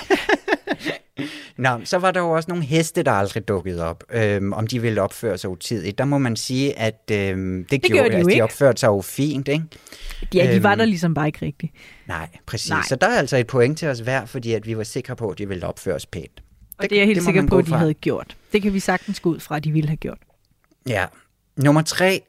Nå, så var der jo også nogle heste, der aldrig dukkede op, øhm, om de ville opføre sig utidigt. Der må man sige, at øhm, det, det gjorde gjorde de altså, ikke. de opførte sig jo fint, ikke? Ja, de var Øhm, der ligesom bare ikke rigtigt. Nej, præcis. Nej. Så der er altså et point til os hver, fordi at vi var sikre på, at de ville opføre os pænt. Og det, det er jeg helt må sikker på, at de fra. havde gjort. Det kan vi sagtens gå ud fra, at de ville have gjort. Ja. Nummer tre.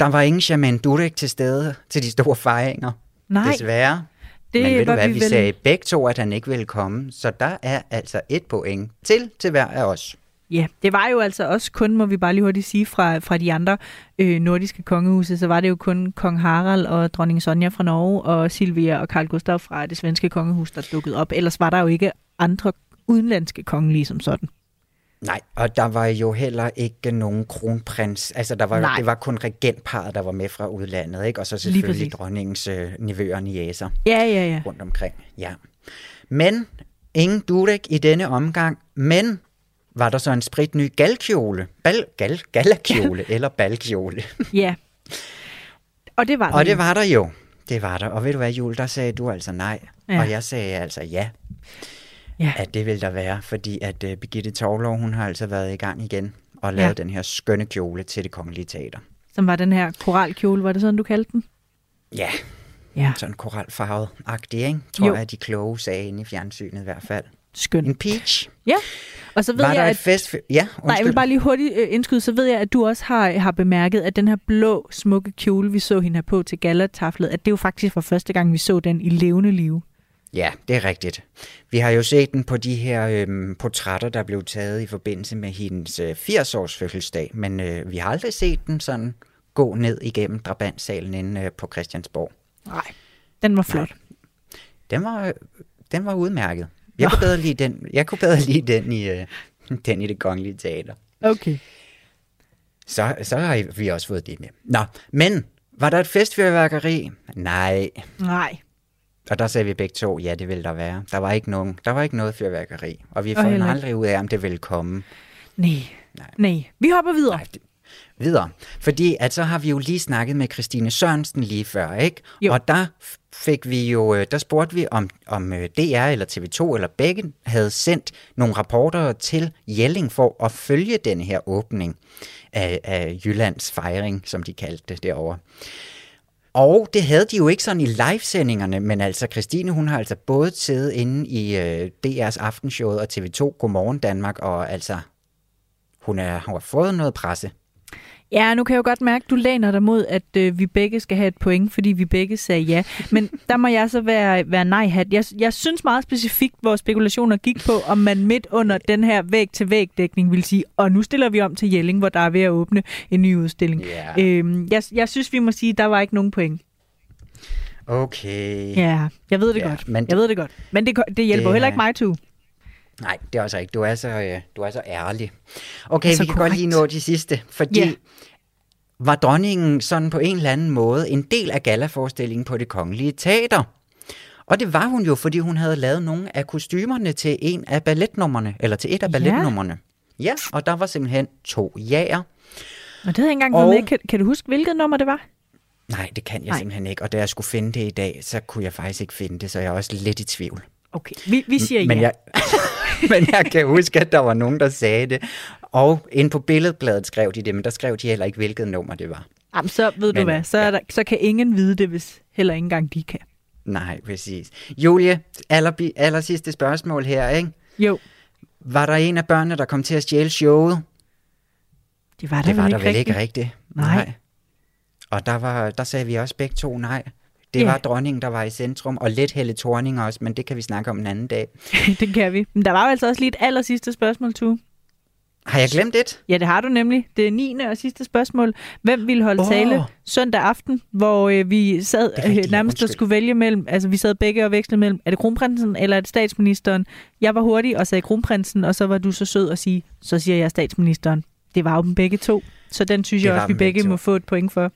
Der var ingen Shaman Durek til stede til de store fejringer. Nej, Desværre. Det Men ved du hvad, vi vi vel... sagde begge to, at han ikke ville komme. Så der er altså et point til til hver af os. Ja, det var jo altså også kun, må vi bare lige hurtigt sige, fra, fra de andre øh, nordiske kongehuse, så var det jo kun kong Harald og dronning Sonja fra Norge og Silvia og Carl Gustav fra det svenske kongehus, der dukkede op. Ellers var der jo ikke andre udenlandske kongelige som sådan. Nej, og der var jo heller ikke nogen kronprins. Altså, der var, Nej. det var kun regentparet, der var med fra udlandet, ikke? Og så selvfølgelig dronningens øh, nivøer og niæser Ja, ja, ja. rundt omkring. Ja. Men ingen Durek i denne omgang, men var der så en spritny galkjole, bal, gal, galakjole eller balkjole. Ja. Og det var Og det var der jo. Det var der. Og ved du hvad, Jule, der sagde du altså nej. Ja. Og jeg sagde altså ja, Ja. at det ville der være, fordi at uh, Birgitte Torlov, hun har altså været i gang igen og lavet Ja. den her skønne kjole til det kongelige teater. Som var den her koralkjole, var det sådan, du kaldte den? Ja, Ja, sådan koralfarvet-agtig, ikke? Tror Jo. jeg, de kloge sagde inde i fjernsynet i hvert fald. skøn. En peach. Ja, og så ved Var jeg, der at fest? Ja, undskyld. Nej, jeg vil bare lige hurtigt øh, indskyde, så ved jeg, at du også har, har bemærket, at den her blå, smukke kjole, vi så hende have på til gallertaflet, at det jo faktisk var første gang, vi så den i levende liv. Ja, det er rigtigt. Vi har jo set den på de her øhm, portrætter, der blev taget i forbindelse med hendes øh, 80-års fødselsdag, men øh, vi har aldrig set den sådan gå ned igennem drabantsalen inde øh, på Christiansborg. Nej. Den var flot. Den var, den var udmærket. Jeg kunne bedre lide den, jeg kunne bedre lide den i, øh, den i det kongelige teater. Okay. Så, så har vi også fået det med. Nå, men var der et festfyrværkeri? Nej. Nej. Og der sagde vi begge to, ja, det ville der være. Der var ikke, nogen, der var ikke noget fyrværkeri. Og vi fandt aldrig ud af, om det ville komme. Nej. Nej. Nej. Vi hopper videre. Nej, det, videre. Fordi at så har vi jo lige snakket med Christine Sørensen lige før, ikke? Jo. Og der fik vi jo, øh, der spurgte vi, om, om øh, DR eller TV2 eller begge havde sendt nogle rapporter til Jelling for at følge den her åbning af, af Jyllands fejring, som de kaldte det derovre. Og det havde de jo ikke sådan i livesendingerne, men altså Christine, hun har altså både siddet inde i øh, DR's aftenshowet og TV2 Godmorgen Danmark, og altså, hun, er, hun har fået noget presse. Ja, nu kan jeg jo godt mærke, at du læner dig mod, at øh, vi begge skal have et point, fordi vi begge sagde ja. Men der må jeg så være, være nej-hat. Jeg, jeg synes meget specifikt, hvor spekulationer gik på, om man midt under den her væg-til-væg-dækning vil sige, og nu stiller vi om til Jelling, hvor der er ved at åbne en ny udstilling. Ja. Øhm, jeg, jeg synes, vi må sige, at der var ikke nogen point. Okay. Ja, jeg ved det Ja, godt. men jeg ved det godt. Men det, det hjælper det heller er- ikke mig, to. Nej, det er også ikke. Du er så, øh, du er så ærlig. Okay, Så vi kan godt lige korrekt. nå de sidste, fordi Ja. Var dronningen sådan på en eller anden måde en del af gallaforestillingen på det kongelige teater? Og det var hun jo, fordi hun havde lavet nogle af kostymerne til en af balletnummerne, eller til et af Ja. balletnummerne. Ja, og der var simpelthen to jager. Og det havde jeg ikke engang Og- med. Kan, kan du huske, hvilket nummer det var? Nej, det kan jeg Nej. simpelthen ikke. Og da jeg skulle finde det i dag, så kunne jeg faktisk ikke finde det, så jeg er også lidt i tvivl. Okay, vi, vi siger men ja. Jeg, men jeg kan huske, at der var nogen, der sagde det. Og ind på billedbladet skrev de det, men der skrev de heller ikke, hvilket nummer det var. Jamen, så ved du Men, hvad, så, er ja. der, så kan ingen vide det, hvis heller ikke engang de kan. Nej, præcis. Julie, aller, aller sidste spørgsmål her, ikke? Jo, Var der en af børnene, der kom til at stjæle showet? det var der det var vel der ikke vel ikke rigtigt. rigtigt. Nej. Og der, var, der sagde vi også begge to nej. Det Ja. var dronningen, der var i centrum, og lidt Helle Thorning også, men det kan vi snakke om en anden dag. det kan vi. Men der var jo altså også lige et aller sidste spørgsmål, Tue. Har jeg glemt et? Ja, det har du nemlig. Det er 9. og sidste spørgsmål. Hvem ville holde oh. tale søndag aften, hvor øh, vi sad rigtigt, øh, nærmest og skulle vælge mellem, altså vi sad begge og vekslede mellem, er det kronprinsen eller er det statsministeren? Jeg var hurtig og sagde kronprinsen, og så var du så sød at sige, så siger jeg statsministeren. Det var jo dem begge to. Så den synes Det jeg også, vi begge to. må få et point for.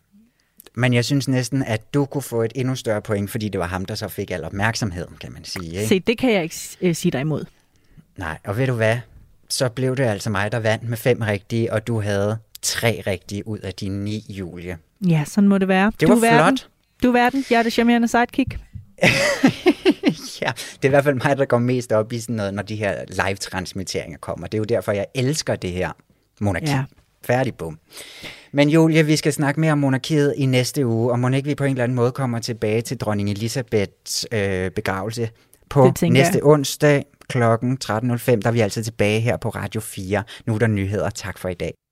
Men jeg synes næsten, at du kunne få et endnu større point, fordi det var ham, der så fik al opmærksomheden, kan man sige. Ikke? Se, det kan jeg ikke øh, sige dig imod. Nej, og ved du hvad? Så blev det altså mig, der vandt med fem rigtige, og du havde tre rigtige ud af de ni, Julie. Ja, sådan må det være. Det var du flot. Verden. Du er verden. Jeg er det charmerende sidekick. ja, det er i hvert fald mig, der går mest op i sådan noget, når de her live-transmitteringer kommer. Det er jo derfor, jeg elsker det her monarki. Ja. Færdig, bum. Men Julie, vi skal snakke mere om monarkiet i næste uge, og må ikke vi på en eller anden måde kommer tilbage til dronning Elisabeths øh, begravelse på næste jeg. onsdag klokken 13.05. Der er vi altså tilbage her på Radio 4. Nu er der nyheder. Tak for i dag.